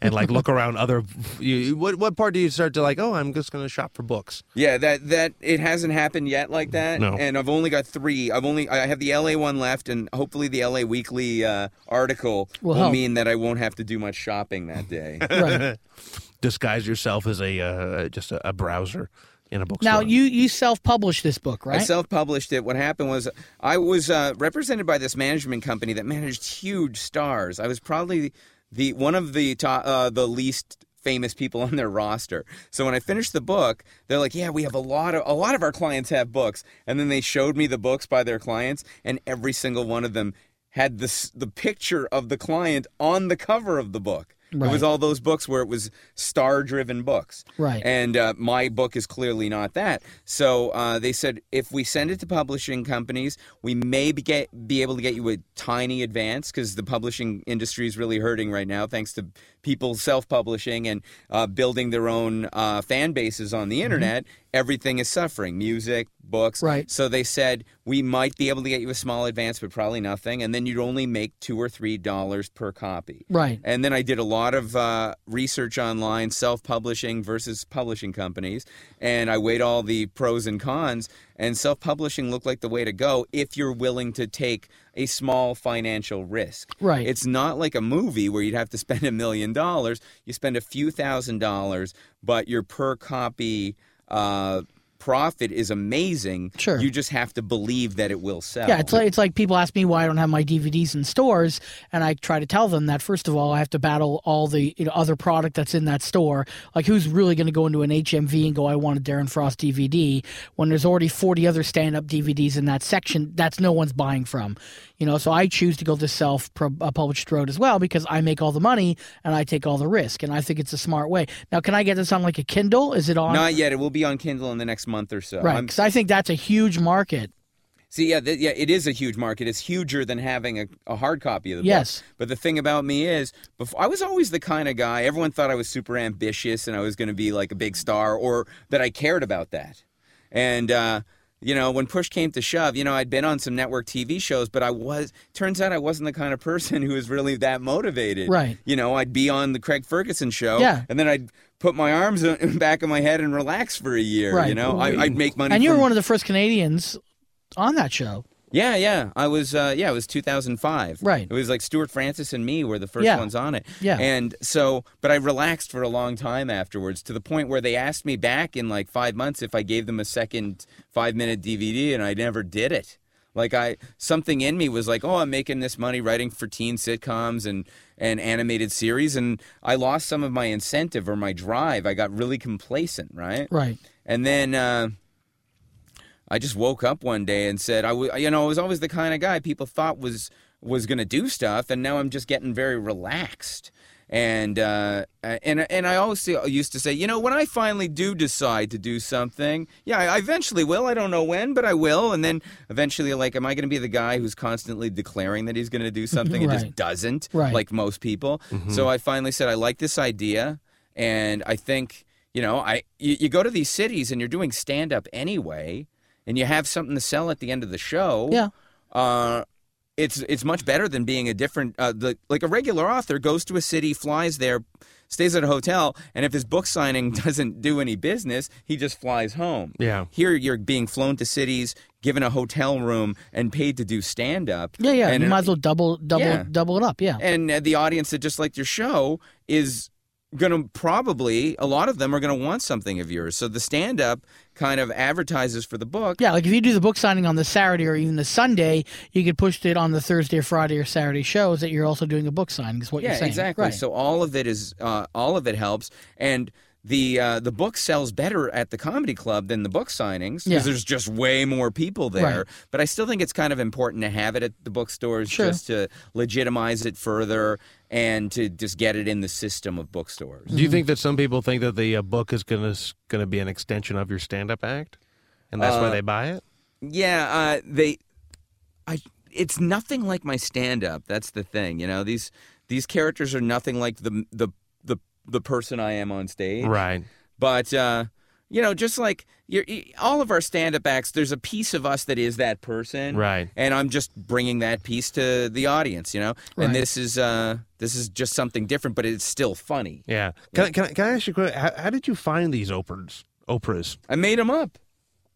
Speaker 3: and like look around other? You, what what part do you start to like? Oh, I'm just going to shop for books.
Speaker 7: Yeah, that that it hasn't happened yet like that.
Speaker 3: No.
Speaker 7: And I've only got three. I've only I have the LA one left, and hopefully the LA Weekly uh, article
Speaker 4: Will
Speaker 7: will
Speaker 4: help.
Speaker 7: mean that I won't have to do much shopping that day.
Speaker 4: Right.
Speaker 3: Disguise yourself as a uh, just a, a browser in a bookstore.
Speaker 4: now, you you self published this book, right?
Speaker 7: I self-published it. What happened was I was uh, represented by this management company that managed huge stars. I was probably the one of the top, uh, the least famous people on their roster. So when I finished the book, they're like, "Yeah, we have a lot of a lot of our clients have books." And then they showed me the books by their clients, and every single one of them had this the picture of the client on the cover of the book. It was all those books where it was star-driven books.
Speaker 4: Right.
Speaker 7: And uh, my book is clearly not that. So uh, they said if we send it to publishing companies, we may be, get, be able to get you a tiny advance because the publishing industry is really hurting right now, thanks to people self-publishing and uh, building their own uh, fan bases on the internet. Everything is suffering: music, books.
Speaker 4: Right.
Speaker 7: So they said we might be able to get you a small advance, but probably nothing, and then you'd only make two or three dollars per copy.
Speaker 4: Right.
Speaker 7: And then I did a lot of uh, research online, self publishing versus publishing companies. And I weighed all the pros and cons. And self publishing looked like the way to go if you're willing to take a small financial risk.
Speaker 4: Right.
Speaker 7: It's not like a movie where you'd have to spend a million dollars. You spend a few thousand dollars, but your per copy. Uh, profit is amazing
Speaker 4: Sure.
Speaker 7: you just have to believe that it will sell
Speaker 4: Yeah, it's like it's like people ask me why I don't have my DVDs in stores, and I try to tell them that first of all, I have to battle all the you know, other product that's in that store. Like, who's really going to go into an HMV and go, "I want a Darren Frost DVD," when there's already 40 other stand-up DVDs in that section that's no one's buying from. You know, so I choose to go the self-published uh, road as well because I make all the money and I take all the risk, and I think it's a smart way. Now, can I get this on like a Kindle? Is it on?
Speaker 7: not yet it will be on kindle in the next month or so
Speaker 4: right, because I think that's a huge market.
Speaker 7: See, yeah, th- yeah, it is a huge market. It's huger than having a, a hard copy of the
Speaker 4: Yes.
Speaker 7: book. But the thing about me is, before, I was always the kind of guy. Everyone thought I was super ambitious and I was going to be like a big star, or that I cared about that. And uh, you know, when push came to shove, you know, I'd been on some network TV shows, but I was. Turns out I wasn't the kind of person who was really that motivated.
Speaker 4: Right.
Speaker 7: You know, I'd be on the Craig Ferguson show,
Speaker 4: Yeah.
Speaker 7: and then I'd put my arms in back of my head and relax for a year.
Speaker 4: Right.
Speaker 7: You know, I, I'd make money.
Speaker 4: And you were
Speaker 7: from-
Speaker 4: one of the first Canadians on that show.
Speaker 7: Yeah, yeah. I was uh yeah, it was 2005.
Speaker 4: Right.
Speaker 7: It was like Stewart Francis and me were the first
Speaker 4: Yeah.
Speaker 7: ones on it.
Speaker 4: Yeah.
Speaker 7: And so but I relaxed for a long time afterwards to the point where they asked me back in like 5 months if I gave them a second 5-minute DVD and I never did it. Like I something in me was like, "Oh, I'm making this money writing for teen sitcoms and and animated series and I lost some of my incentive or my drive. I got really complacent, right?
Speaker 4: Right.
Speaker 7: And then uh, I just woke up one day and said, I w- you know, I was always the kind of guy people thought was was going to do stuff, and now I'm just getting very relaxed. And uh, and and I always used to say, you know, when I finally do decide to do something, yeah, I eventually will. I don't know when, but I will. And then eventually, like, am I going to be the guy who's constantly declaring that he's going to do something and
Speaker 4: Right.
Speaker 7: just doesn't,
Speaker 4: Right.
Speaker 7: like most people? So I finally said, I like this idea, and I think, you know, I you, you go to these cities and you're doing stand up anyway, and you have something to sell at the end of the show.
Speaker 4: Yeah.
Speaker 7: Uh, it's it's much better than being a different uh, the, like a regular author goes to a city, flies there, stays at a hotel, and if his book signing doesn't do any business, he just flies home.
Speaker 3: Yeah.
Speaker 7: Here you're being flown to cities, given a hotel room, and paid to do stand up.
Speaker 4: Yeah, yeah.
Speaker 7: And,
Speaker 4: you might as well double, double,
Speaker 7: Yeah.
Speaker 4: double it up. Yeah.
Speaker 7: and uh, the audience that just liked your show is going to probably a lot of them are going to want something of yours. So the stand up kind of advertises for the book.
Speaker 4: Yeah, like if you do the book signing on the Saturday or even the Sunday, you could push it on the Thursday or Friday or Saturday shows that you're also doing a book signing. Is what
Speaker 7: yeah,
Speaker 4: you're saying?
Speaker 7: exactly.
Speaker 4: Right.
Speaker 7: So all of it is uh, all of it helps, and the uh, the book sells better at the comedy club than the book signings because
Speaker 4: Yeah.
Speaker 7: there's just way more people there.
Speaker 4: Right.
Speaker 7: But I still think it's kind of important to have it at the bookstores
Speaker 4: Sure.
Speaker 7: just to legitimize it further and to just get it in the system of bookstores.
Speaker 3: Do you think that some people think that the uh, book is gonna gonna be an extension of your stand up act, and that's why
Speaker 7: Uh,
Speaker 3: they buy it?
Speaker 7: Yeah, uh, they. I. It's nothing like my stand-up. That's the thing. You know these these characters are nothing like the the the the person I am on stage.
Speaker 3: Right.
Speaker 7: But uh, you know, just like you're, all of our stand-up acts, there's a piece of us that is that person.
Speaker 3: Right.
Speaker 7: And I'm just bringing that piece to the audience. You know,
Speaker 4: Right.
Speaker 7: and this is uh, this is just something different, but it's still funny.
Speaker 3: Yeah. Can, I, can, I, can I ask you a question? How, how did you find these Oprahs? Oprahs?
Speaker 7: I made them up.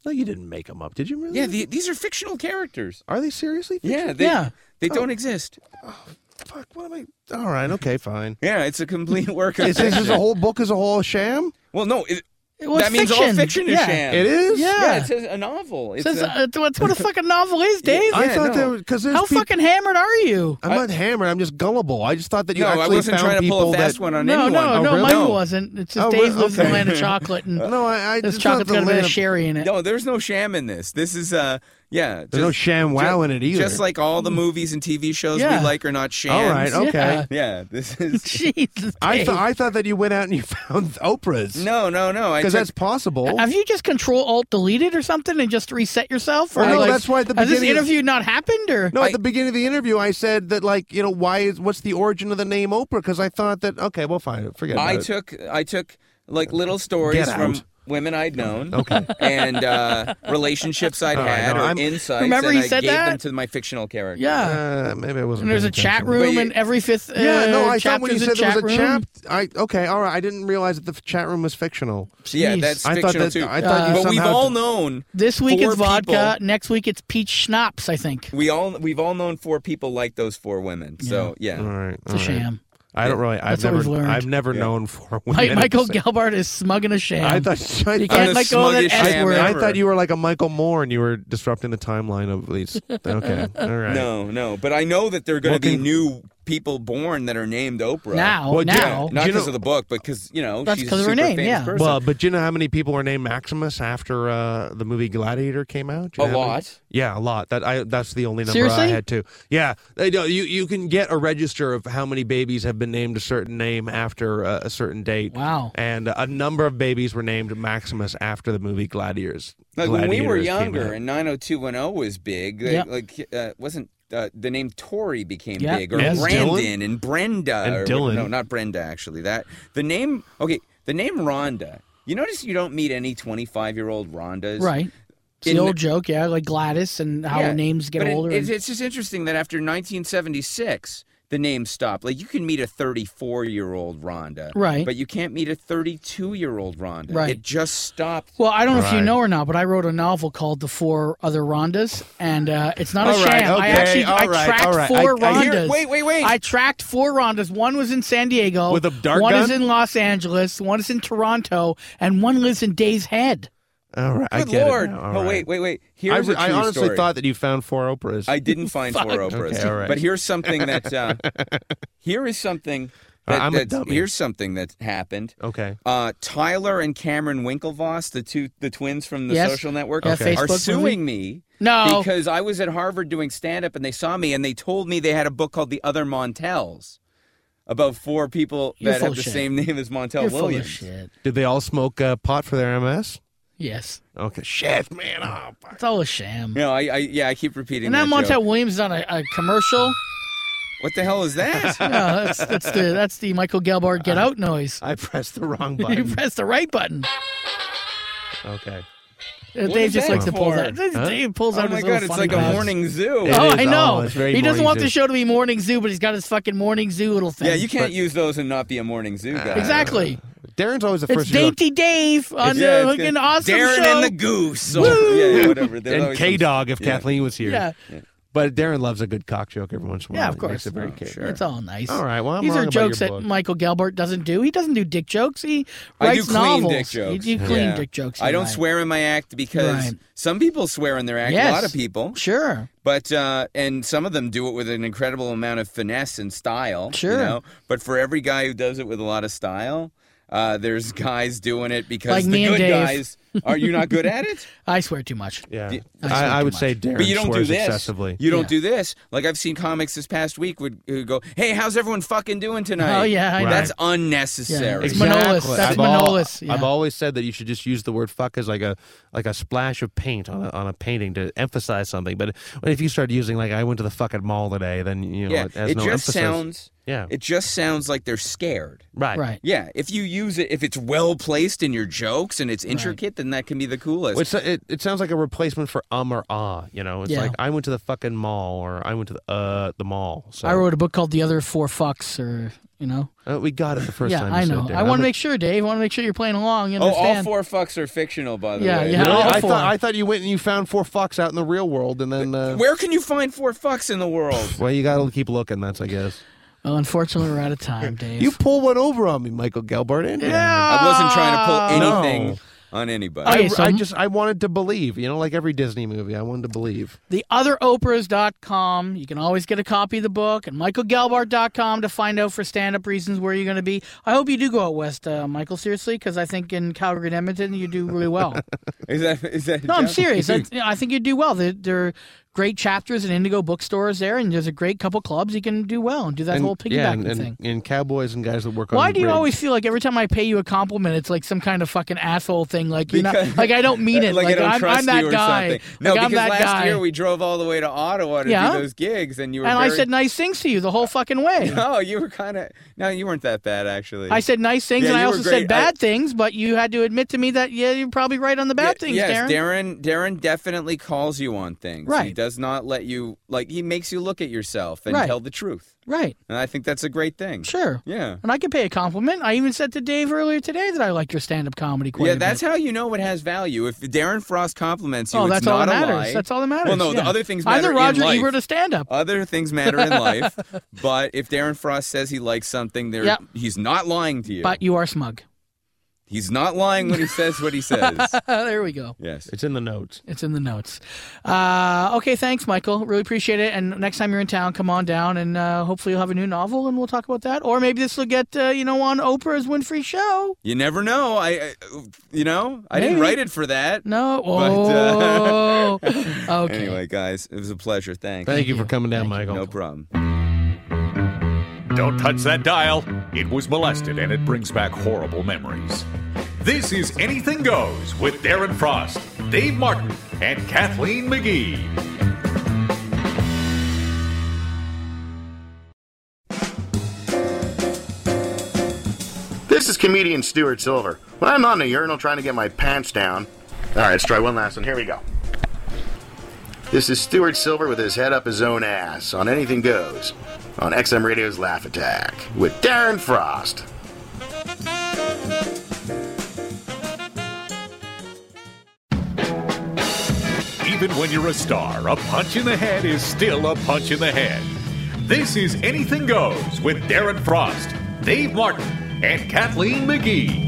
Speaker 3: No, you didn't make them up, did you? Really?
Speaker 7: Yeah, the, these are fictional characters.
Speaker 3: Are they seriously?
Speaker 7: Yeah, they,
Speaker 4: Yeah.
Speaker 7: they don't exist.
Speaker 3: Oh fuck. What am I? All right. Okay. Fine.
Speaker 7: Yeah, it's a complete work of
Speaker 3: Is this is a whole book is a whole sham?
Speaker 7: Well, no, it,
Speaker 4: Well,
Speaker 7: that means all
Speaker 4: fiction.
Speaker 7: fiction is
Speaker 4: Yeah.
Speaker 7: sham.
Speaker 3: It is.
Speaker 4: Yeah.
Speaker 7: Yeah, it's a, a novel. It's
Speaker 4: Says,
Speaker 7: a-
Speaker 4: uh, that's what a fucking novel is, Dave.
Speaker 3: I
Speaker 7: Yeah,
Speaker 3: thought
Speaker 7: no.
Speaker 3: that because there's
Speaker 4: How
Speaker 3: peop-
Speaker 4: fucking hammered are you?
Speaker 3: I'm not hammered. I'm just gullible. I just thought that you
Speaker 7: no, I
Speaker 3: actually
Speaker 7: wasn't
Speaker 3: found
Speaker 7: trying to pull
Speaker 3: people
Speaker 7: a fast
Speaker 3: that.
Speaker 7: one on
Speaker 4: No,
Speaker 7: anyone.
Speaker 4: no,
Speaker 3: Oh,
Speaker 4: no,
Speaker 3: really?
Speaker 4: mine wasn't. It's just
Speaker 3: Oh,
Speaker 4: Dave
Speaker 3: well,
Speaker 4: lives in the land of chocolate, and
Speaker 3: No, I. I
Speaker 4: this
Speaker 3: it's not
Speaker 4: chocolate's
Speaker 3: the
Speaker 4: got a bit of
Speaker 3: of-
Speaker 4: sherry in it.
Speaker 7: No, there's no sham in this. This is uh yeah.
Speaker 3: There's no sham wow in it either.
Speaker 7: Just like all the movies and TV shows
Speaker 4: Yeah.
Speaker 7: we like are not shams.
Speaker 3: All right. Okay.
Speaker 4: Yeah.
Speaker 7: Yeah, this is
Speaker 4: Jesus,
Speaker 3: I
Speaker 4: Dave.
Speaker 3: thought I thought that you went out and you found Oprahs.
Speaker 7: No, no, no.
Speaker 3: Because that's possible.
Speaker 4: Have you just control alt deleted or something and just reset yourself? Or
Speaker 3: Well, no,
Speaker 4: like,
Speaker 3: that's why at the
Speaker 4: has this
Speaker 3: beginning of-
Speaker 4: interview not happened? Or
Speaker 3: No,
Speaker 7: I-
Speaker 3: at the beginning of the interview, I said that, like, you know, why is what's the origin of the name Oprah? Because I thought that okay, well, fine, forget it.
Speaker 7: I
Speaker 3: about it.
Speaker 7: took I took like little stories
Speaker 3: Get
Speaker 7: from
Speaker 3: out.
Speaker 7: Women I'd known.
Speaker 3: Okay.
Speaker 7: And uh, relationships I'd
Speaker 3: All right,
Speaker 7: had
Speaker 3: no,
Speaker 7: or
Speaker 3: I'm-
Speaker 7: insights.
Speaker 4: Remember
Speaker 7: and
Speaker 4: he
Speaker 7: I
Speaker 4: said
Speaker 7: gave
Speaker 4: that?
Speaker 7: them to my fictional character.
Speaker 4: yeah,
Speaker 3: Uh, maybe I wasn't.
Speaker 4: and there's a
Speaker 3: paying
Speaker 4: chat
Speaker 3: attention.
Speaker 4: room,
Speaker 7: you-
Speaker 4: and every fifth uh,
Speaker 3: Yeah, no, I thought when you
Speaker 4: chapter's
Speaker 3: said there
Speaker 4: a
Speaker 3: was a
Speaker 4: chat room.
Speaker 3: chat, I okay, all right, I didn't realize that the f- chat room was fictional.
Speaker 7: Yeah,
Speaker 4: Jeez.
Speaker 7: that's
Speaker 3: I thought
Speaker 7: fictional
Speaker 3: that
Speaker 7: too.
Speaker 3: I thought you
Speaker 7: but we've
Speaker 3: somehow
Speaker 7: all known
Speaker 4: This week
Speaker 7: four
Speaker 4: it's vodka.
Speaker 7: people-
Speaker 4: Next week it's peach schnapps. I think
Speaker 7: we all we've all known four people like those four women. So yeah.
Speaker 3: All right,
Speaker 4: it's a sham.
Speaker 3: I don't really. I've
Speaker 4: That's what
Speaker 3: never.
Speaker 4: we've learned.
Speaker 3: I've never
Speaker 7: Yeah.
Speaker 3: known for
Speaker 4: Mi-
Speaker 3: women.
Speaker 4: Michael Gelbart is smugging a sham.
Speaker 3: I thought. I,
Speaker 4: you
Speaker 3: I,
Speaker 4: can't let go of that
Speaker 7: smuggest
Speaker 4: S word.
Speaker 3: I
Speaker 7: ever.
Speaker 3: thought you were like a Michael Moore and you were disrupting the timeline of these. Okay, all right.
Speaker 7: No, no. But I know that there are going
Speaker 3: Well,
Speaker 7: to be
Speaker 3: can-
Speaker 7: new people born that are named Oprah.
Speaker 4: Now,
Speaker 3: Well, yeah,
Speaker 4: now,
Speaker 7: Not
Speaker 3: you
Speaker 7: because
Speaker 3: know-
Speaker 7: of the book, but because you know
Speaker 4: That's
Speaker 7: she's
Speaker 4: 'cause
Speaker 7: a
Speaker 4: of her
Speaker 7: super
Speaker 4: name,
Speaker 7: famous
Speaker 4: yeah.
Speaker 7: person.
Speaker 3: Well, but do you know how many people were named Maximus after uh, the movie Gladiator came out? Do you
Speaker 7: A
Speaker 3: know how many?
Speaker 7: lot.
Speaker 3: Yeah, a lot. That I that's the only number
Speaker 4: Seriously?
Speaker 3: I had too. Yeah, they do- you you can get a register of how many babies have been named a certain name after uh, a certain date.
Speaker 4: Wow.
Speaker 3: And a number of babies were named Maximus after the movie Gladiators.
Speaker 7: like when we were
Speaker 3: Gladiators came
Speaker 7: younger and 90210 was big, they-
Speaker 4: Yep.
Speaker 7: like uh, wasn't uh, the name Tori became
Speaker 4: Yeah.
Speaker 7: big, or
Speaker 3: Yes,
Speaker 7: Brandon
Speaker 3: Dylan.
Speaker 7: and Brenda,
Speaker 3: And
Speaker 7: or,
Speaker 3: Dylan.
Speaker 7: No, not Brenda. Actually, that the name. Okay, the name Rhonda. You notice you don't meet any 25 year old Rhondas,
Speaker 4: right. It's
Speaker 7: In
Speaker 4: the
Speaker 7: the-
Speaker 4: old joke, yeah, like Gladys and how
Speaker 7: Yeah,
Speaker 4: names get
Speaker 7: but it-
Speaker 4: older.
Speaker 7: it's,
Speaker 4: and-
Speaker 7: it's just interesting that after 1976, the name stopped. Like you can meet a 34 year old Rhonda,
Speaker 4: Right.
Speaker 7: But you can't meet a 32 year old Rhonda.
Speaker 4: Right.
Speaker 7: It just stopped.
Speaker 4: well, I don't know if you know or not, but I wrote a novel called The Four Other Rondas, and uh, it's not a
Speaker 3: All right,
Speaker 4: sham. I
Speaker 3: okay,
Speaker 4: actually
Speaker 3: all
Speaker 4: I
Speaker 3: right,
Speaker 4: tracked
Speaker 3: all right.
Speaker 4: four
Speaker 3: I- I
Speaker 4: Rondas.
Speaker 3: hear-
Speaker 7: wait, wait, wait.
Speaker 4: I tracked four Rondas. One was in San Diego.
Speaker 3: With a dart
Speaker 4: One is in Los Angeles. One is in Toronto, and one lives in Days Head.
Speaker 3: All right, I
Speaker 7: Good
Speaker 3: get it
Speaker 7: lord!
Speaker 3: now. All
Speaker 7: oh
Speaker 3: right.
Speaker 7: wait, wait, wait.
Speaker 3: I,
Speaker 7: Here's a
Speaker 3: I
Speaker 7: true
Speaker 3: honestly
Speaker 7: story.
Speaker 3: thought that you found four Oprahs.
Speaker 7: I didn't find four Oprahs.
Speaker 3: Okay, all right.
Speaker 7: But here's something that uh, here is something That-
Speaker 3: I'm a dummy.
Speaker 7: Here's something that happened.
Speaker 3: Okay.
Speaker 7: Uh, Tyler and Cameron Winklevoss, the two the twins from the
Speaker 4: Yes.
Speaker 7: Social Network,
Speaker 4: Yeah,
Speaker 3: Okay.
Speaker 7: are
Speaker 4: Facebook
Speaker 7: suing me
Speaker 4: No.
Speaker 7: because I was at Harvard doing stand up and they saw me and they told me they had a book called The Other Montels about four people
Speaker 4: You're
Speaker 7: that
Speaker 4: full
Speaker 7: have
Speaker 4: of
Speaker 7: the
Speaker 4: shit.
Speaker 7: same name as Montel
Speaker 4: You're full
Speaker 7: Williams.
Speaker 4: of shit.
Speaker 3: Did they all smoke uh, pot for their MS?
Speaker 4: Yes.
Speaker 3: Okay. Shit, man. Oh, fuck.
Speaker 4: It's all a sham.
Speaker 7: No, I, I yeah, I keep repeating
Speaker 4: And now
Speaker 7: that
Speaker 4: Montel
Speaker 7: joke.
Speaker 4: Williams is on a, a commercial.
Speaker 7: What the hell is that?
Speaker 4: no, that's, that's the that's the Michael Gelbart get out noise.
Speaker 3: I pressed the wrong button.
Speaker 4: you pressed the right button.
Speaker 3: okay.
Speaker 7: What
Speaker 4: Dave
Speaker 7: is
Speaker 4: just
Speaker 7: that
Speaker 4: likes to pull that.
Speaker 3: Huh?
Speaker 4: Dave pulls out.
Speaker 7: oh
Speaker 4: out
Speaker 7: my
Speaker 4: his
Speaker 7: god, it's
Speaker 4: funny
Speaker 7: like a morning zoo.
Speaker 3: It
Speaker 4: Oh,
Speaker 3: is.
Speaker 4: I know.
Speaker 3: Oh,
Speaker 4: he doesn't want
Speaker 3: zoo.
Speaker 4: the show to be morning zoo, but he's got his fucking morning zoo little thing.
Speaker 7: Yeah, you can't use those and not be a morning zoo ah. guy.
Speaker 4: exactly.
Speaker 3: Darren's always the
Speaker 4: It's
Speaker 3: first to go-
Speaker 4: Dainty Dave on
Speaker 7: Yeah,
Speaker 4: the
Speaker 7: it's
Speaker 4: fucking awesome
Speaker 7: Darren
Speaker 4: show.
Speaker 7: and the Goose. Or, yeah, yeah, whatever. There's
Speaker 3: and
Speaker 7: always
Speaker 3: K Dog if
Speaker 7: yeah.
Speaker 3: Kathleen was here.
Speaker 4: yeah,
Speaker 3: But Darren loves a good cock joke every once in a while.
Speaker 4: Yeah, of
Speaker 3: He makes
Speaker 4: course.
Speaker 3: it very
Speaker 7: Oh, sure.
Speaker 4: it's all nice.
Speaker 3: All right, well, I'm
Speaker 4: These
Speaker 3: wrong
Speaker 4: are
Speaker 3: about
Speaker 4: jokes
Speaker 3: your
Speaker 4: that
Speaker 3: book.
Speaker 4: Michael Gelbart doesn't do. He doesn't do dick jokes. He
Speaker 7: I do
Speaker 4: writes
Speaker 7: clean
Speaker 4: novels.
Speaker 7: dick jokes.
Speaker 4: You do clean
Speaker 7: Yeah.
Speaker 4: dick jokes.
Speaker 7: I
Speaker 4: you
Speaker 7: don't
Speaker 4: write.
Speaker 7: swear in my act because
Speaker 4: Right.
Speaker 7: some people swear in their act.
Speaker 4: Yes.
Speaker 7: A lot of people.
Speaker 4: Sure.
Speaker 7: But uh, and some of them do it with an incredible amount of finesse and style. you
Speaker 4: Sure.
Speaker 7: know? But for every guy who does it with a lot of style, uh, there's guys doing it because
Speaker 4: Like
Speaker 7: the good
Speaker 4: Dave.
Speaker 7: guys are you not good at it?
Speaker 4: I swear too much.
Speaker 3: Yeah,
Speaker 7: Yeah.
Speaker 4: I
Speaker 3: I, I would
Speaker 4: much.
Speaker 3: say Darren
Speaker 7: But you don't do this.
Speaker 3: excessively.
Speaker 7: You don't
Speaker 4: Yeah.
Speaker 7: do this. Like I've seen comics this past week would who go, "Hey, how's everyone fucking doing tonight?"
Speaker 4: Oh, yeah, I know.
Speaker 7: that's unnecessary.
Speaker 4: It's Manolis. That's
Speaker 3: I've
Speaker 4: Manolis, yeah.
Speaker 3: I've always said that you should just use the word "fuck" as like a like a splash of paint on a, on a painting to emphasize something. But if you start using like "I went to the fucking mall today," then you know
Speaker 7: yeah,
Speaker 3: it has
Speaker 7: it
Speaker 3: no
Speaker 7: just
Speaker 3: emphasis.
Speaker 7: sounds.
Speaker 3: Yeah.
Speaker 7: It just sounds like they're scared.
Speaker 3: right.
Speaker 4: Right.
Speaker 7: Yeah, if you use it, if it's well placed in your jokes and it's intricate, then that can be the coolest.
Speaker 3: It's, it, it sounds like a replacement for um or ah. You know, it's
Speaker 4: Yeah.
Speaker 3: like I went to the fucking mall or I went to the uh the mall. So
Speaker 4: I wrote a book called The Other Four Fucks, or you know.
Speaker 3: uh, we got it the first
Speaker 4: yeah,
Speaker 3: time.
Speaker 4: I
Speaker 3: you said,
Speaker 4: know.
Speaker 3: Darren.
Speaker 4: I want
Speaker 3: I'm
Speaker 4: to
Speaker 3: a-
Speaker 4: make sure, Dave. I want to make sure you're playing along. You
Speaker 7: oh, all
Speaker 4: understand?
Speaker 7: four fucks are fictional, by the
Speaker 4: Yeah,
Speaker 7: way.
Speaker 4: yeah.
Speaker 3: Really?
Speaker 4: all
Speaker 3: I
Speaker 4: four.
Speaker 3: thought I thought you went and you found four fucks out in the real world, and then uh,
Speaker 7: Where can you find four fucks in the world?
Speaker 3: well, you got to keep looking. That's I guess.
Speaker 4: Well, unfortunately, we're out of time, Dave.
Speaker 3: You pull one over on me, Michael Gelbart. didn't you?
Speaker 7: I wasn't trying to pull
Speaker 3: No.
Speaker 7: anything on anybody.
Speaker 4: Okay,
Speaker 3: I,
Speaker 4: so-
Speaker 3: I just I wanted to believe. You know, like every Disney movie, I wanted to believe.
Speaker 4: theotheroprahs.com. You can always get a copy of the book, and michaelgelbart.com to find out for stand-up reasons where you're going to be. I hope you do go out west, uh, Michael. Seriously, because I think in Calgary and Edmonton you do really well.
Speaker 7: Is that is that? a
Speaker 4: no, I'm serious. I, I think you do well. There, there are great chapters and Indigo bookstores there, and there's a great couple clubs. You can do well and do that
Speaker 3: and,
Speaker 4: whole piggybacking
Speaker 3: yeah, and, and,
Speaker 4: thing.
Speaker 3: and cowboys and guys that work on.
Speaker 4: Why do you
Speaker 3: rigs.
Speaker 4: always feel like every time I pay you a compliment, it's like some kind of fucking asshole thing? Like you know,
Speaker 7: Because-
Speaker 4: like I don't mean it.
Speaker 7: like, I don't
Speaker 4: I'm, that
Speaker 7: you or
Speaker 4: guy.
Speaker 7: something. No,
Speaker 4: like,
Speaker 7: because last
Speaker 4: guy.
Speaker 7: year we drove all the way to Ottawa to
Speaker 4: Yeah.
Speaker 7: do those gigs, and you were.
Speaker 4: and I said nice things to you the whole fucking way.
Speaker 7: No, you were kind of. No, you weren't that bad actually.
Speaker 4: I said nice things,
Speaker 7: Yeah,
Speaker 4: and I also
Speaker 7: great.
Speaker 4: said bad
Speaker 7: I-
Speaker 4: things, but you had to admit to me that yeah, you're probably right on the bad
Speaker 7: Ye-
Speaker 4: things,
Speaker 7: yes,
Speaker 4: Darren.
Speaker 7: Darren. Darren definitely calls you on things.
Speaker 4: Right.
Speaker 7: Does not let you like. He makes you look at yourself and
Speaker 4: Right.
Speaker 7: tell the truth,
Speaker 4: Right,
Speaker 7: and I think that's a great thing.
Speaker 4: sure.
Speaker 7: Yeah.
Speaker 4: And I can pay a compliment. I even said to Dave earlier today that I like your stand-up comedy quite
Speaker 7: Yeah, that's how you know it has value. If Darren Frost compliments you,
Speaker 4: Oh,
Speaker 7: it's
Speaker 4: that's all
Speaker 7: not
Speaker 4: that
Speaker 7: a
Speaker 4: matters.
Speaker 7: lie.
Speaker 4: That's all that matters.
Speaker 7: Well, no, the other things matter
Speaker 4: the Roger
Speaker 7: in.
Speaker 4: Ebert of stand-up.
Speaker 7: Other things matter in life, but if Darren Frost says he likes something, there
Speaker 4: Yep.
Speaker 7: he's not lying to you.
Speaker 4: But you are smug.
Speaker 7: He's not lying when he says what he says.
Speaker 4: there we go.
Speaker 7: yes.
Speaker 3: It's in the notes.
Speaker 4: It's in the notes. Uh, okay, thanks, Michael. Really appreciate it. And next time you're in town, come on down, and uh, hopefully you'll have a new novel, and we'll talk about that. Or maybe this will get uh, you know on Oprah's Winfrey show.
Speaker 7: You never know. I, I you know, I didn't write it for that.
Speaker 4: No.
Speaker 7: But,
Speaker 4: Oh.
Speaker 7: uh,
Speaker 4: okay.
Speaker 7: Anyway, guys, it was a pleasure. Thanks.
Speaker 3: Thank you for coming down, Michael.
Speaker 7: No problem.
Speaker 2: Don't touch that dial. It was molested and it brings back horrible memories. This is Anything Goes with Darren Frost, Dave Martin, and Kathleen McGee.
Speaker 8: This is comedian Stuart Silver. When I'm on a urinal trying to get my pants down. All right, let's try one last one. Here we go. This is Stuart Silver with his head up his own ass on Anything Goes on XM Radio's Laugh Attack with Darren Frost.
Speaker 2: Even when you're a star, a punch in the head is still a punch in the head. This is Anything Goes with Darren Frost, Dave Martin, and Kathleen McGee.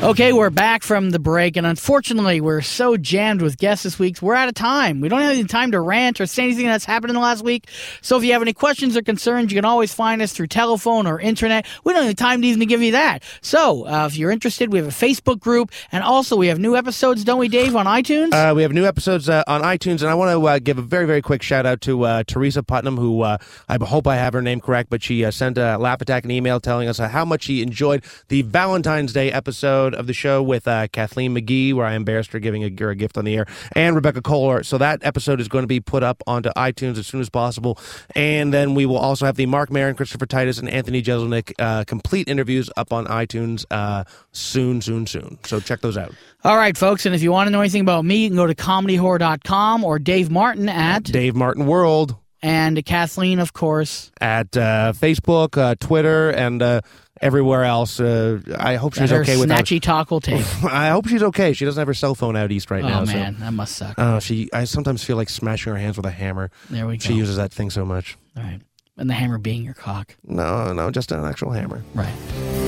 Speaker 4: Okay, we're back from the break, and unfortunately, we're so jammed with guests this week, we're out of time. We don't have any time to rant or say anything that's happened in the last week. So if you have any questions or concerns, you can always find us through telephone or internet. We don't have the time to even give you that. So uh, if you're interested, we have a Facebook group, and also we have new episodes, don't we, Dave, on iTunes?
Speaker 3: Uh, we have new episodes uh, on iTunes, and I want to uh, give a very, very quick shout out to uh, Teresa Putnam, who uh, I hope I have her name correct, but she sent a Laugh Attack an email telling us how much she enjoyed the Valentine's Day episode of the show with uh, Kathleen McGee, where I embarrassed her giving a, her a gift on the air, and Rebecca Kohler. So that episode is going to be put up onto iTunes as soon as possible, and then we will also have the Marc Maron, Christopher Titus, and Anthony Jeselnik uh, complete interviews up on iTunes uh, soon, soon, soon. So check those out.
Speaker 4: All right, folks, and if you want to know anything about me, you can go to comedyhorror.com or Dave Martin at
Speaker 3: Dave Martin World.
Speaker 4: and Kathleen, of course.
Speaker 3: at uh, Facebook, uh, Twitter, and uh, everywhere else. Uh, I hope she's
Speaker 4: her
Speaker 3: okay with that.
Speaker 4: snatchy talk will take.
Speaker 3: I hope she's okay. She doesn't have her cell phone out east right
Speaker 4: oh
Speaker 3: now.
Speaker 4: Oh man, that must suck.
Speaker 3: Uh, she, I sometimes feel like smashing her hands with a hammer.
Speaker 4: There we go.
Speaker 3: She uses that thing so much.
Speaker 4: All right, and the hammer being your cock.
Speaker 3: No, no, just an actual hammer.
Speaker 4: Right.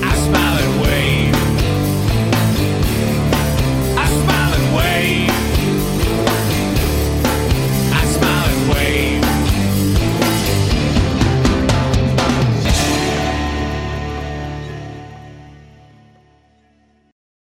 Speaker 9: I smile and wave.